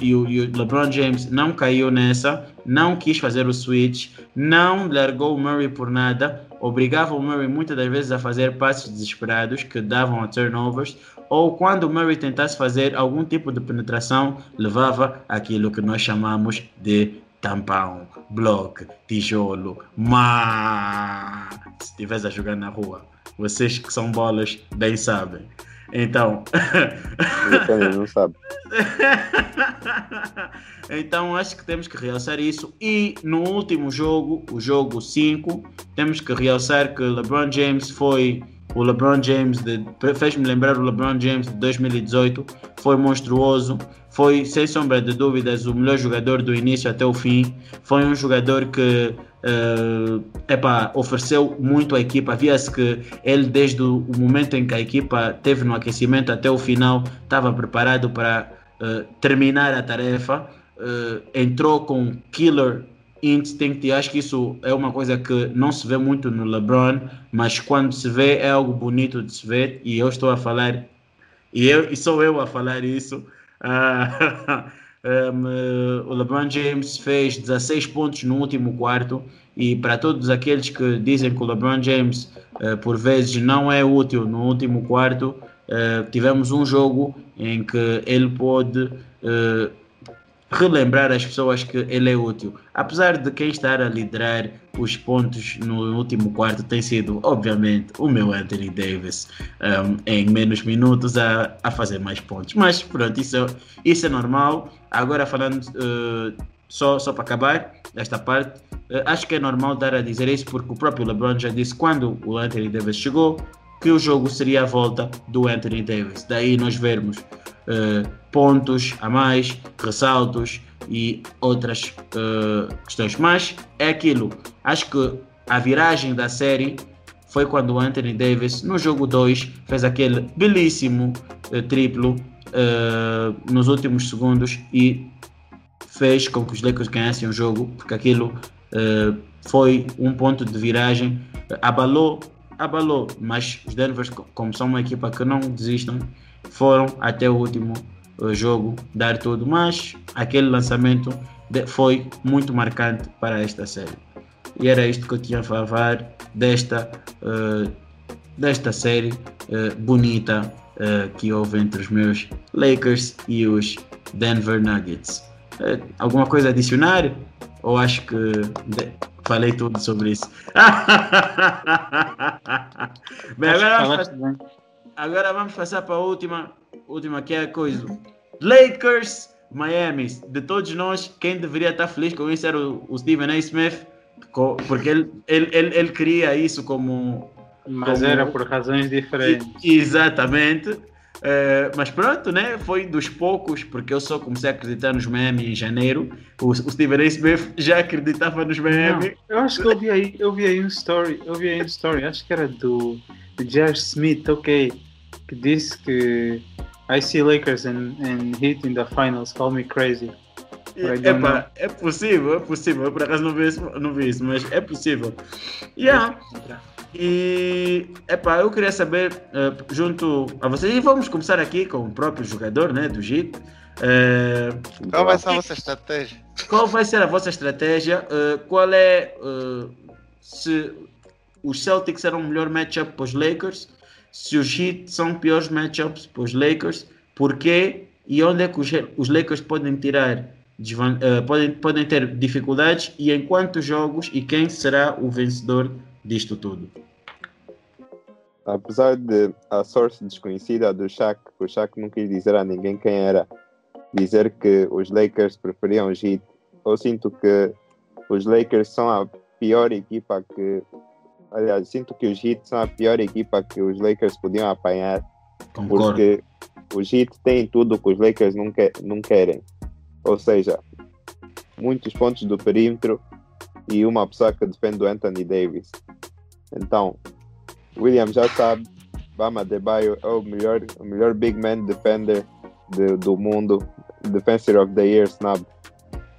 e o, e o LeBron James não caiu nessa, não quis fazer o switch, não largou o Murray por nada, obrigava o Murray muitas das vezes a fazer passes desesperados que davam a turnovers, ou quando o Murray tentasse fazer algum tipo de penetração, levava aquilo que nós chamamos de tampão, bloco, tijolo, mas se estivesse a jogar na rua, vocês que são bolas bem sabem. Então. não sabe. então acho que temos que realçar isso. E no último jogo, o jogo 5, temos que realçar que LeBron James foi o LeBron James fez-me lembrar o LeBron James de 2018, foi monstruoso, foi sem sombra de dúvidas o melhor jogador do início até o fim. Foi um jogador que uh, epa, ofereceu muito à equipa. Via-se que ele, desde o momento em que a equipa teve no aquecimento até o final, estava preparado para uh, terminar a tarefa. Uh, entrou com killer instinct e acho que isso é uma coisa que não se vê muito no LeBron, mas quando se vê é algo bonito de se ver e eu estou a falar e, eu, e sou eu a falar isso. Uh, um, o LeBron James fez 16 pontos no último quarto e para todos aqueles que dizem que o LeBron James uh, por vezes não é útil no último quarto, uh, tivemos um jogo em que ele pôde relembrar as pessoas que ele é útil. Apesar de quem estar a liderar os pontos no último quarto tem sido, obviamente, o meu Anthony Davis um, em menos minutos a, a fazer mais pontos. Mas pronto, isso, isso é normal. Agora falando uh, só, só para acabar esta parte, uh, acho que é normal dar a dizer isso porque o próprio LeBron já disse quando o Anthony Davis chegou que o jogo seria a volta do Anthony Davis. Daí nós vermos uh, pontos a mais, ressaltos e outras uh, questões. Mas é aquilo. Acho que a viragem da série foi quando Anthony Davis, no jogo 2, fez aquele belíssimo uh, triplo nos últimos segundos e fez com que os Lakers ganhassem o jogo, porque aquilo foi um ponto de viragem, abalou abalou, mas os Denver, como são uma equipa que não desistem, foram até o último uh, jogo dar tudo. Mas aquele lançamento foi muito marcante para esta série. E era isto que eu tinha a falar desta, uh, desta série uh, bonita que houve entre os meus Lakers e os Denver Nuggets. alguma coisa a adicionar? Ou acho que Falei tudo sobre isso. Bem, agora agora vamos passar para a última, última que é a coisa. Lakers, Miami. De todos nós, quem deveria estar feliz com isso era o, o Stephen A. Smith, porque ele, ele, ele, ele queria isso como. Mas como, era por razões diferentes. Exatamente. Uh, mas pronto, né? Foi dos poucos, porque eu só comecei a acreditar nos memes em janeiro. O, o Steven A. Smith já acreditava nos memes. eu acho que eu vi aí, eu vi aí um story, eu vi aí um story, acho que era do, Josh Smith, ok, que disse que I see Lakers and, and Heat in the finals, call me crazy. Epa, é possível, é possível. Eu por acaso não vi isso, não vi isso mas é possível. Yeah. E epa, eu queria saber, uh, junto a vocês, e vamos começar aqui com o próprio jogador né, do JIT. Uh, qual vai ser a vossa estratégia? Qual vai ser a vossa estratégia? Uh, qual é se os Celtics eram o melhor matchup para os Lakers? Se os Heat são piores matchups para os Lakers? Porquê? E onde é que os, os Lakers podem tirar uh, podem, podem ter dificuldades e em quantos jogos e quem será o vencedor disto tudo. Apesar de a source desconhecida do Shaq, o Shaq não quis dizer a ninguém quem era, dizer que os Lakers preferiam o Heat, eu sinto que os Lakers são a pior equipa que. Aliás, sinto que os Heat são a pior equipa que os Lakers podiam apanhar. Concordo. Porque os Heat têm tudo que os Lakers não, que, não querem. Ou seja, muitos pontos do perímetro, e uma pessoa que defende o Anthony Davis. Então, William já sabe, Bama Debaio é o melhor, o melhor big man defender de- do mundo, Defensor of the Year snub.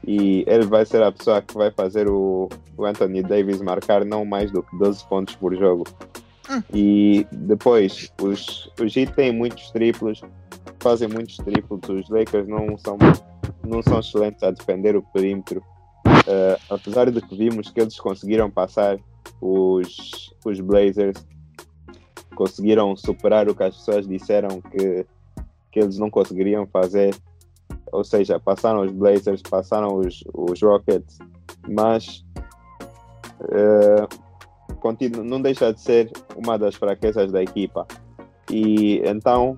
E ele vai ser a pessoa que vai fazer o, o Anthony Davis marcar não mais do que 12 pontos por jogo. E depois, os, os Heat têm muitos triplos, fazem muitos triplos. Os Lakers não são, não são excelentes a defender o perímetro. Eh, apesar de que vimos que eles conseguiram passar os, os Blazers, conseguiram superar o que as pessoas disseram que, que eles não conseguiriam fazer. Ou seja, passaram os Blazers, passaram os, os Rockets, mas continu- não deixa de ser uma das fraquezas da equipa. E então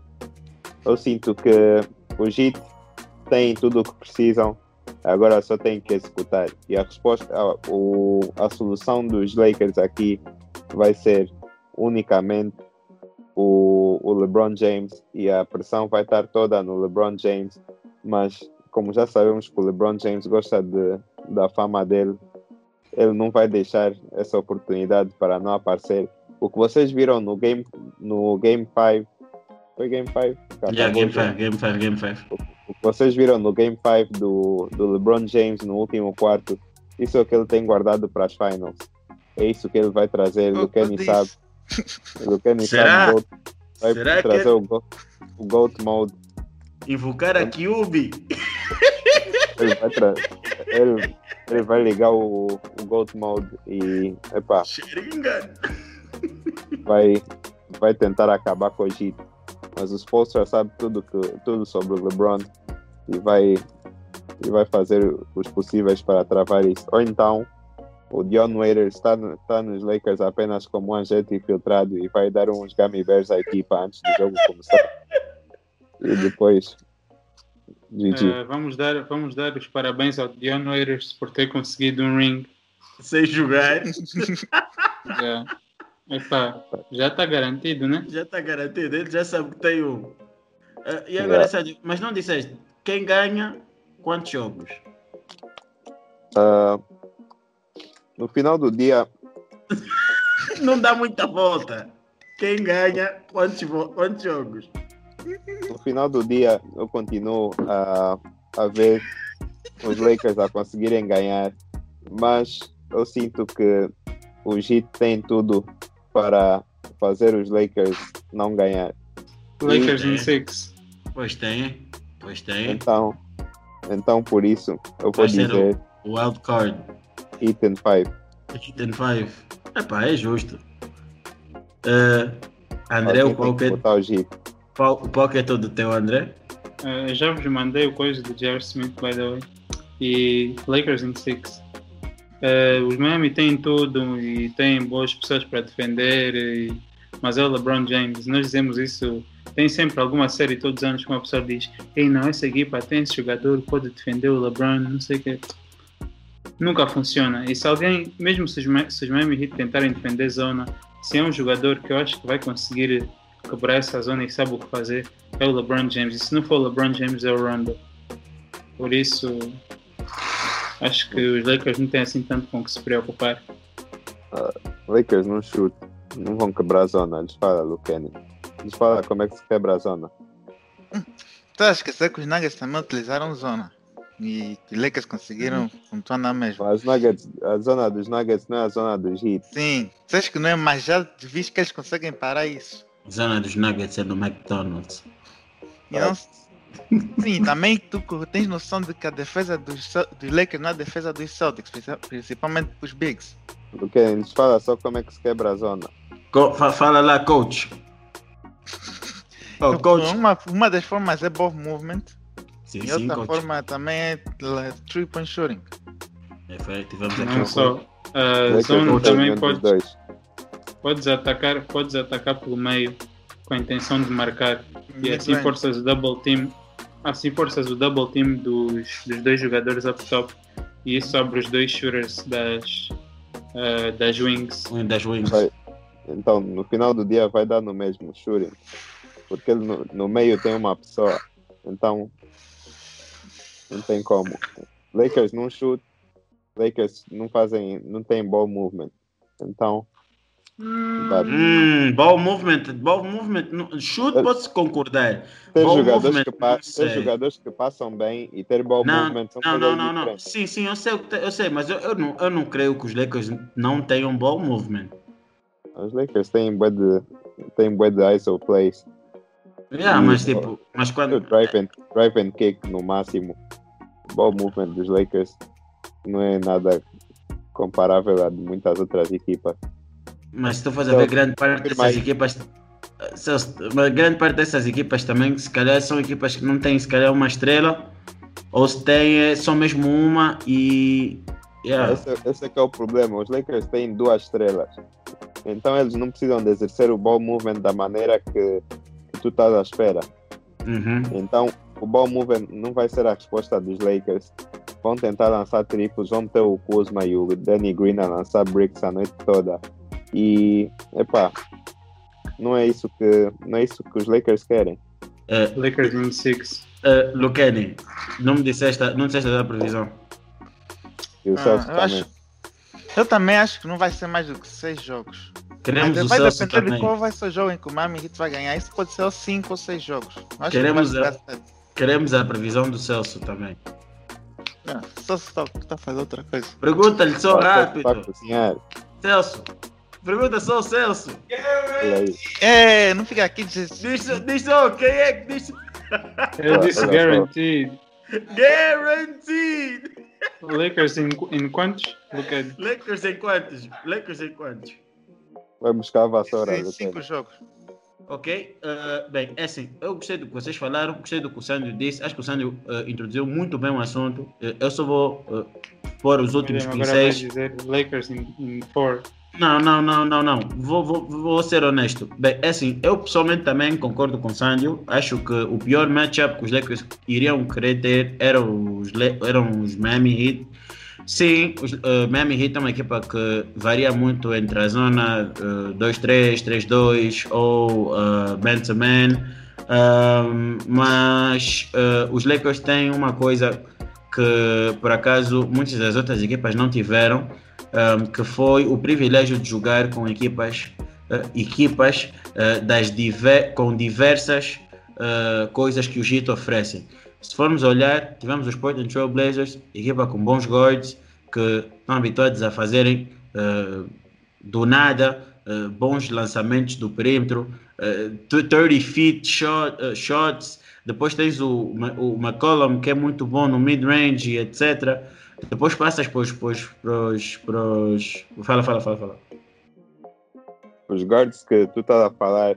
eu sinto que os Heat têm tudo o que precisam, agora só têm que executar. E a resposta, a, o, a solução dos Lakers aqui vai ser unicamente o, o LeBron James e a pressão vai estar toda no LeBron James, mas como já sabemos que o LeBron James gosta de, da fama dele, ele não vai deixar essa oportunidade para não aparecer. O que vocês viram no game no game 5 foi game 5? Yeah, game 5, game 5, game 5. O que vocês viram no Game 5 do, do LeBron James no último quarto, isso é o que ele tem guardado para as finals. É isso que ele vai trazer. O Eu Kenny disse. sabe. O Kenny Será? sabe. Vai Será que trazer ele- o, Goat, o Goat Mode. Invocar a Cube? Ele vai, tra- ele, ele vai ligar o, o Goat Mode e epá, Sharingan. vai, vai tentar acabar com o Heat. Mas o Spolstra sabe tudo, que, tudo sobre o LeBron e vai, e vai fazer os possíveis para travar isso. Ou então, o Dion Waiters está, está nos Lakers apenas como um agente infiltrado e vai dar uns gummy bears à equipa antes do jogo começar. E depois. Eh, vamos, dar, vamos dar os parabéns ao Dion Waiters por ter conseguido um ring. Sem jogar. Já, Epá, já está garantido, né? Já está garantido. Ele já sabe que tem um. Ah, e agora, Yeah. Sérgio, mas não disseste quem ganha quantos jogos? Ah, no final do dia, Não dá muita volta. Quem ganha quantos, quantos jogos? No final do dia, eu continuo a, a ver os Lakers a conseguirem ganhar, mas eu sinto que o Heat tem tudo para fazer os Lakers não ganhar. Lakers Sim, in é. six. Pois tem. Pois tem. Então, então por isso eu vou Vai ser dizer o Wild Card. Heat and 5. Hit and five. Epá, é justo. Ah, André, o qual que é, Heat. Qual, qual que é todo teu, André? Eh, já vos mandei o coisa do J.R. Smith, by the way. E Lakers in six. Eh, os Miami têm tudo e têm boas pessoas para defender, e- mas é o LeBron James. Nós dizemos isso. Tem sempre alguma série todos os anos que uma pessoa diz: Ei, não, essa equipa tem esse jogador, pode defender o LeBron, não sei o que. Nunca funciona. E se alguém, mesmo se os, se os Miami Heat tentarem defender zona, se é um jogador que eu acho que vai conseguir quebrar essa zona e sabe o que fazer, é o LeBron James. E se não for o LeBron James, é o Rondo. Por isso, acho que os Lakers não têm assim tanto com o que se preocupar. Lakers não chute, não vão quebrar a zona. Eles falam, Luqueni. Eles falam como é que se quebra a zona. Estás a esquecer que os Nuggets também utilizaram zona. E os Lakers conseguiram pontuar na mesma. As Nuggets, a zona dos Nuggets não é a zona dos Heat. Sim, sabes que não é, mas já viste que eles conseguem parar isso. Zona dos Nuggets é no McDonald's. E não... Sim, também tu tens noção de que a defesa dos, dos Lakers não é a defesa dos Celtics, princi- principalmente os Bigs. Luqueni, eles falam só como é que se quebra a zona. Co- fa- fala lá, coach. Oh, coach. Uma, uma das formas é ball movement Sim, e sim, outra coach. forma também é la- three point shooting. É, foi, tivemos aqui Não um só. Lakers zona não também pode, dois. Podes, atacar, podes atacar pelo meio com a intenção de marcar. E assim Mid-range. forças o double team. Assim forças o double team dos, dos dois jogadores up top. E isso abre os dois shooters das, ah, das wings. das wings. Vai. Então, no final do dia vai dar no mesmo shooting. Porque ele no, no meio tem uma pessoa. Então, não tem como. Lakers não shoot. Lakers não fazem, não tem ball movement. Então. Hum, ball movement, ball movement, no- chute posso concordar. Ter Ball jogadores, que ter jogadores que passam bem e ter ball Não, movement são não, não, não, não. Sim, sim, eu sei, eu sei, mas eu, eu, não, eu não creio que os Lakers não tenham ball movement. Os Lakers têm bué de, têm bué de ISO plays. Yeah, E- mas tipo, mas O quando. drive and, drive and kick no máximo. O ball movement dos Lakers não é nada comparável a de muitas outras equipas. Mas se tu fores a Então, ver grande parte dessas aí. equipas. Uma grande parte dessas equipas também, se calhar, são equipas que não têm, se calhar, uma estrela, ou se têm é só mesmo uma e. Yeah. Esse, esse é que é o problema. Os Lakers têm duas estrelas. Então eles não precisam de exercer o ball movement da maneira que, que tu estás à espera. Uhum. Então o ball movement não vai ser a resposta dos Lakers. Vão tentar lançar triplos, vão ter o Kuzma e o Danny Green a lançar bricks a noite toda. E, epá, não é isso que, não é isso que os Lakers querem. Eh, Lakers in six. eh, Luqueni, não me disseste, não disseste da previsão. E o Ah, Celso eu, também. acho, eu também acho que não vai ser mais do que seis jogos. Queremos Mas o vai Celso depender também. de qual vai ser o jogo em que o Miami Heat vai ganhar. Isso pode ser ou cinco ou seis jogos. Acho Queremos que a-. Queremos a previsão do Celso também. Não, Só se está tá fazendo outra coisa. Pergunta-lhe só Para rápido. cozinhar. Celso. Pergunta só ao Celso. É, não fica aqui dizer Diz, só, quem é que diz? Eu disse guaranteed. Guaranteed! Lakers in, in quantos? Lakers em quantos? Lakers em quantos? Vai buscar a vassoura. em cinco jogos. Ok? Uh, bem, é assim, eu gostei do que vocês falaram, gostei do que o Sandro disse, acho que o Sandro uh, introduziu muito bem o assunto. Uh, eu só vou uh, pôr os últimos pincéis. dizer Lakers in, in four. Não, não, não, não, não. Vou, vou, vou ser honesto. Bem, é assim, eu pessoalmente também concordo com o Sandio. Acho que o pior matchup que os Lakers iriam querer ter eram os, eram os Miami Heat. Sim, os uh, Miami Heat é uma equipa que varia muito entre a zona uh, 2-3, 3-2 ou uh, man-to-man. Um, mas uh, os Lakers têm uma coisa que, por acaso, muitas das outras equipas não tiveram um, que foi o privilégio de jogar com equipas, uh, equipas uh, das diver com diversas uh, coisas que o Heat oferecem. Se formos olhar, tivemos os Portland Trail Blazers, equipa com bons guards que estão habituados a fazerem uh, do nada uh, bons lançamentos do perímetro, uh, 30 feet shot, uh, shots. Depois tens o, o McCollum que é muito bom no mid-range etc. Depois passas para os, para os, para os, para os... Fala, fala, fala, fala. Os guards que tu estás a falar,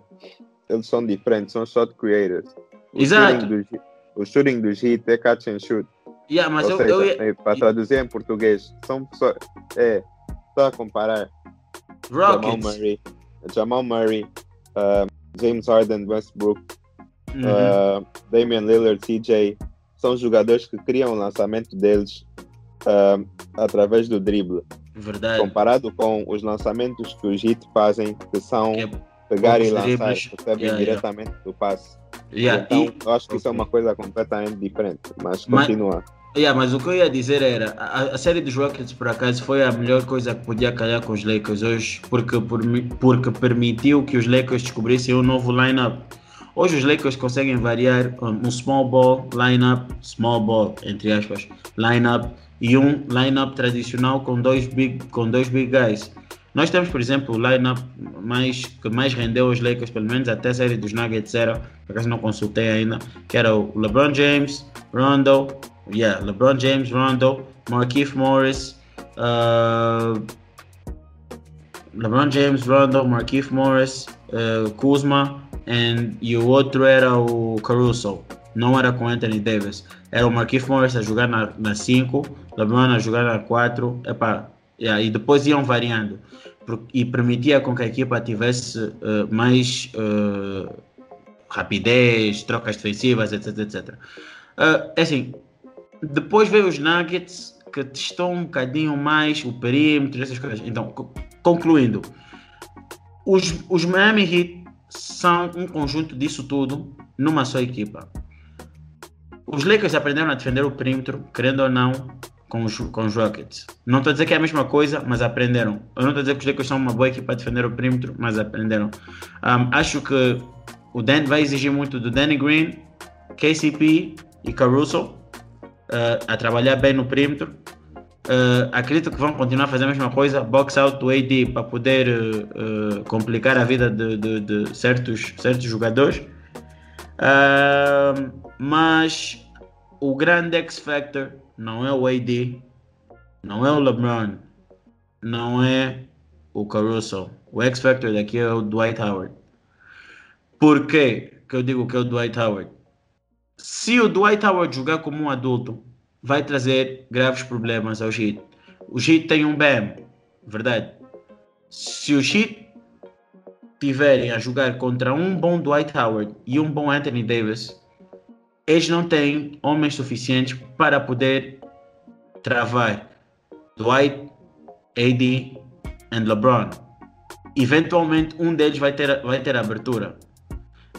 eles são diferentes, são shot creators. O Exato. shooting dos- o shooting dos Heat é catch and shoot. Yeah, mas Ou eu, seja, eu ia... é, para traduzir em português, são pessoas. É, estou a comparar Jamal Rockets. Murray, Jamal Murray, uh, James Harden, Westbrook, Uhum. uh, Damian Lillard, CJ, são jogadores que criam o lançamento deles uh, através do drible, Verdade. comparado com os lançamentos que os Heat fazem, que são Que é- pegar e lançar, recebem Yeah, yeah. diretamente do passe. Yeah, então, e- eu acho que isso é uma coisa completamente diferente, mas Mas- continua. Yeah, mas o que eu ia dizer era, a, a série dos Rockets por acaso foi a melhor coisa que podia calhar com os Lakers hoje, porque, por, porque permitiu que os Lakers descobrissem um novo lineup. Hoje os Lakers conseguem variar um, um small ball lineup, small ball entre aspas, lineup e um lineup tradicional com dois big, com dois big guys. Nós temos, por exemplo, o lineup mais, que mais rendeu os Lakers, pelo menos até a série dos Nuggets era, por acaso não consultei ainda, que era o LeBron James, Rondo, yeah, LeBron James, Rondo, Markieff Morris, uh, LeBron James, Rondo, Markieff Morris, uh, Kuzma, and, e o outro era o Caruso. Não era com Anthony Davis. Era o Markieff Morris a jogar na 5, LeBron a jogar na 4, yeah, e depois iam variando. E permitia com que a equipa tivesse uh, mais uh, rapidez, trocas defensivas, etc, etc. Uh, é assim, depois veio os Nuggets que testou um bocadinho mais o perímetro, essas coisas. Então, co- concluindo, os, os Miami Heat são um conjunto disso tudo numa só equipa. Os Lakers aprenderam a defender o perímetro, querendo ou não, com os, com os Rockets. Não estou a dizer que é a mesma coisa, mas aprenderam. Eu não estou a dizer que os Lakers são uma boa equipa a defender o perímetro, mas aprenderam. Um, acho que o Dan vai exigir muito do Danny Green, KCP e Caruso uh, a trabalhar bem no perímetro. Uh, acredito que vão continuar a fazer a mesma coisa, box out do AD para poder uh, complicar a vida de, de, de, certos, certos jogadores. Mas o grande X Factor não é o AD, não é o LeBron, não é o Caruso. O X Factor daqui é o Dwight Howard. Por que eu digo que é o Dwight Howard? Se o Dwight Howard jogar como um adulto, vai trazer graves problemas ao Heat. O Heat tem um BAM, verdade? Se o Heat tiverem a jogar contra um bom Dwight Howard e um bom Anthony Davis, eles não têm homens suficientes para poder travar Dwight, AD e LeBron. Eventualmente um deles vai ter, vai ter abertura.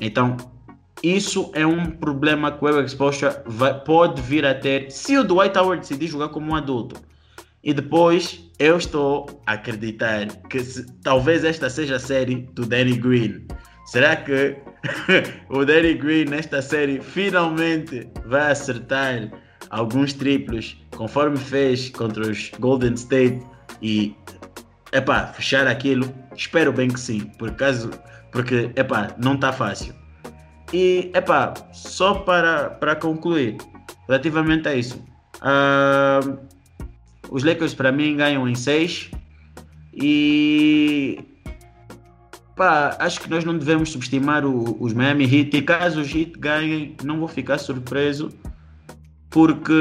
Então, isso é um problema que o Eric Spoelstra vai, pode vir a ter se o Dwight Howard decidir jogar como um adulto. E depois eu estou a acreditar que se, talvez esta seja a série do Danny Green. Será que o Danny Green nesta série finalmente vai acertar alguns triplos conforme fez contra os Golden State e epá, fechar aquilo? Espero bem que sim, por caso, porque epá, não está fácil. E epá, só para, para concluir, relativamente a isso, uh, os Lakers para mim ganham em 6 e Pá, acho que nós não devemos subestimar o, os Miami Heat e caso os Heat ganhem, não vou ficar surpreso porque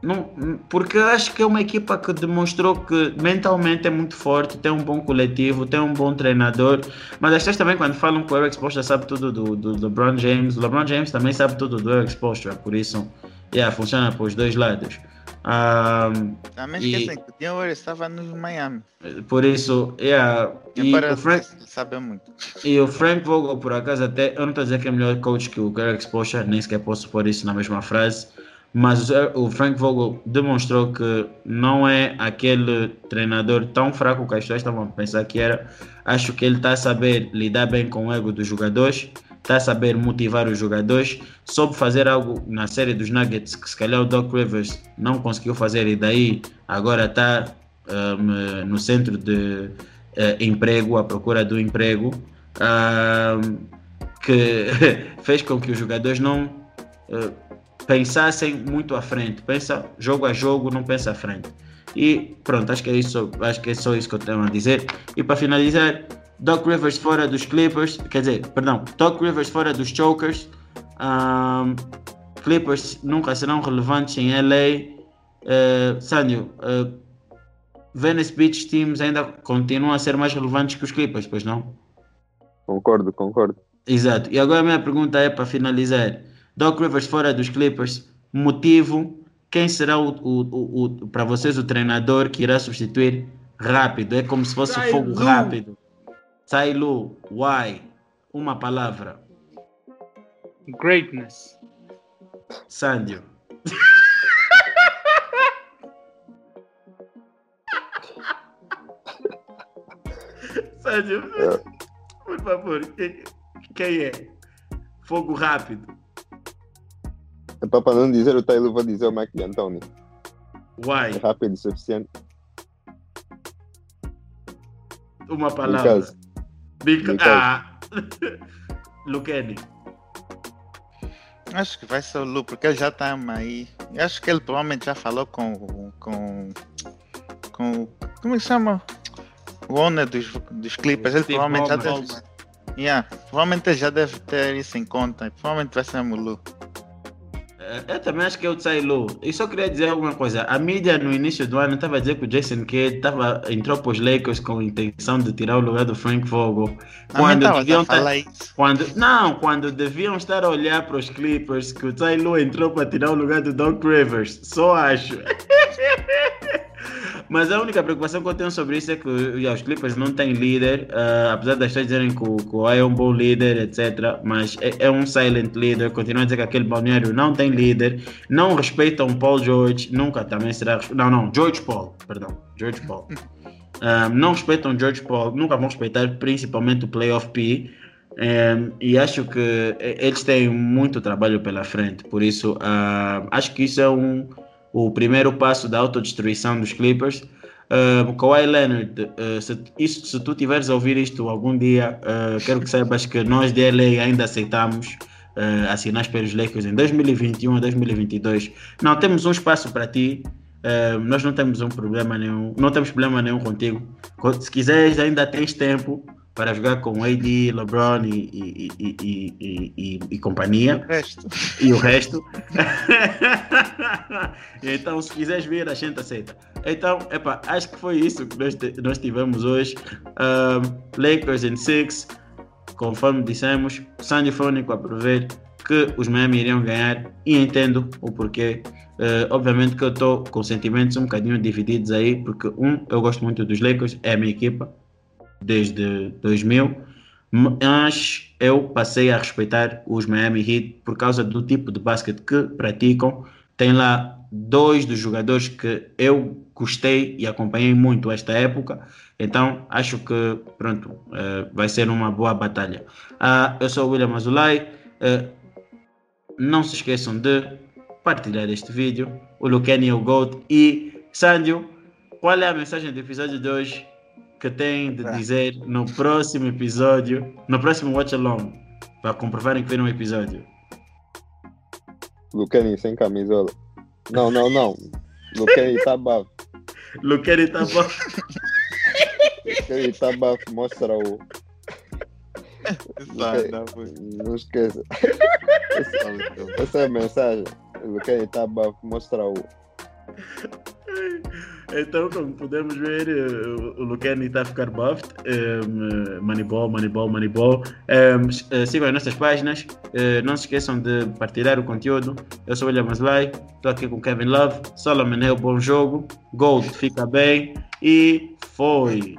não, porque acho que é uma equipa que demonstrou que mentalmente é muito forte, tem um bom coletivo, tem um bom treinador. Mas as também, quando falam que o Eric Spoelstra sabe tudo do, do, do LeBron James, o LeBron James também sabe tudo do Eric Spoelstra, por isso yeah, funciona para os dois lados. Um, Também esquecem e, que o Dion estava no Miami. Por isso, yeah, e, o Frank sabe muito. E o Frank Vogel, por acaso, até eu não estou a dizer que é melhor coach que o Greg Spoelstra, nem sequer posso pôr isso na mesma frase. Mas o Frank Vogel demonstrou que não é aquele treinador tão fraco que as pessoas estavam a pensar que era. Acho que ele está a saber lidar bem com o ego dos jogadores está a saber motivar os jogadores, soube fazer algo na série dos Nuggets que se calhar o Doc Rivers não conseguiu fazer e daí agora está um, no centro de uh, emprego, à procura do emprego, que fez com que os jogadores não uh, pensassem muito à frente, pensa jogo a jogo, não pensa à frente. E pronto, acho que é isso, acho que é só isso que eu tenho a dizer. E para finalizar, Doc Rivers fora dos Clippers, quer dizer, perdão, Doc Rivers fora dos Chokers. Um, Clippers nunca serão relevantes em LA. Uh, Sânio, uh, Venice Beach Teams ainda continuam a ser mais relevantes que os Clippers, pois não? Concordo, concordo. Exato. E agora a minha pergunta é para finalizar: Doc Rivers fora dos Clippers, motivo, quem será o, o, o, o para vocês o treinador que irá substituir rápido? É como se fosse Sai fogo rápido. Sailu, why? Uma palavra. Greatness. Sandio. Sandio, por favor, quem, é? Fogo rápido. É para não dizer o Taylor, vou dizer o Mike Anthony. Why? É rápido o suficiente. Uma palavra. Because... Ah! Luquene. Acho que vai ser o Lu, porque ele já está aí. Acho que ele provavelmente já falou com. com. com. como se chama? O owner dos, dos Clippers. Ele Steve provavelmente já deve. Yeah, provavelmente ele já deve ter isso em conta. Provavelmente vai ser o Lu. Eu também acho que é o Tsailu. E só queria dizer alguma coisa. A mídia no início do ano estava a dizer que o Jason Kidd tava, entrou para os Lakers com a intenção de tirar o lugar do Frank Vogel. Quando deviam estar, quando Não, quando deviam estar a olhar para os Clippers, que o Tsailu entrou para tirar o lugar do Doc Rivers. Só acho. Mas a única preocupação que eu tenho sobre isso é que os Clippers não têm líder, uh, apesar das pessoas dizerem que o, o é um bom líder, etc. Mas é, é um silent leader. Continuam a dizer que aquele balneário não tem líder, não respeitam Paul George, nunca também será. Não, não, George Paul, perdão, George Paul. Um, não respeitam George Paul, nunca vão respeitar principalmente o Playoff P. Um, e acho que eles têm muito trabalho pela frente, por isso uh, acho que isso é um, o primeiro passo da autodestruição dos Clippers. Uh, Kawhi Leonard, uh, se, se tu tiveres a ouvir isto algum dia, uh, quero que saibas que nós de LA ainda aceitamos uh, assinar pelos Lakers em 2021 a 2022. Não, temos um espaço para ti, nós não temos um problema nenhum, não temos problema nenhum contigo. Se quiseres, ainda tens tempo para jogar com AD, LeBron e, e, e, e, e companhia. O resto. E o resto. então, se quiseres vir, a gente aceita. Então, epa, acho que foi isso que nós, nós tivemos hoje. Um, Lakers in six, conforme dissemos, Sandy Fónico a prever que os Miami iriam ganhar e entendo o porquê. Uh, obviamente que eu estou com sentimentos um bocadinho divididos aí, porque um, eu gosto muito dos Lakers, é a minha equipa, desde 2000, mas eu passei a respeitar os Miami Heat por causa do tipo de basquete que praticam. Tem lá dois dos jogadores que eu gostei e acompanhei muito esta época, então acho que pronto, uh, vai ser uma boa batalha. Uh, eu sou o William Azulay. Uh, não se esqueçam de partilhar este vídeo. O Luqueni o Gold e Sandio, qual é a mensagem do episódio de hoje? Que tem de dizer no próximo episódio, no próximo Watch Along, para comprovarem que viram um episódio. Luqueni sem camisola. Não, não, não. Luqueni tá bafo. Luqueni tá bafo. Luqueni tá bafo, mostra o. Não esqueça. Essa é a mensagem. Luqueni tá bafo, mostra o. Então, como podemos ver, eh, o Luqueni está a ficar buffed. Um, eh, Moneyball, Moneyball, Moneyball. Um, eh, sigam as nossas páginas. Não se esqueçam de partilhar o conteúdo. Eu sou o William Maslay. Estou aqui com Kevin Love. Solomon Hill, bom jogo. Gold, fica bem. E foi.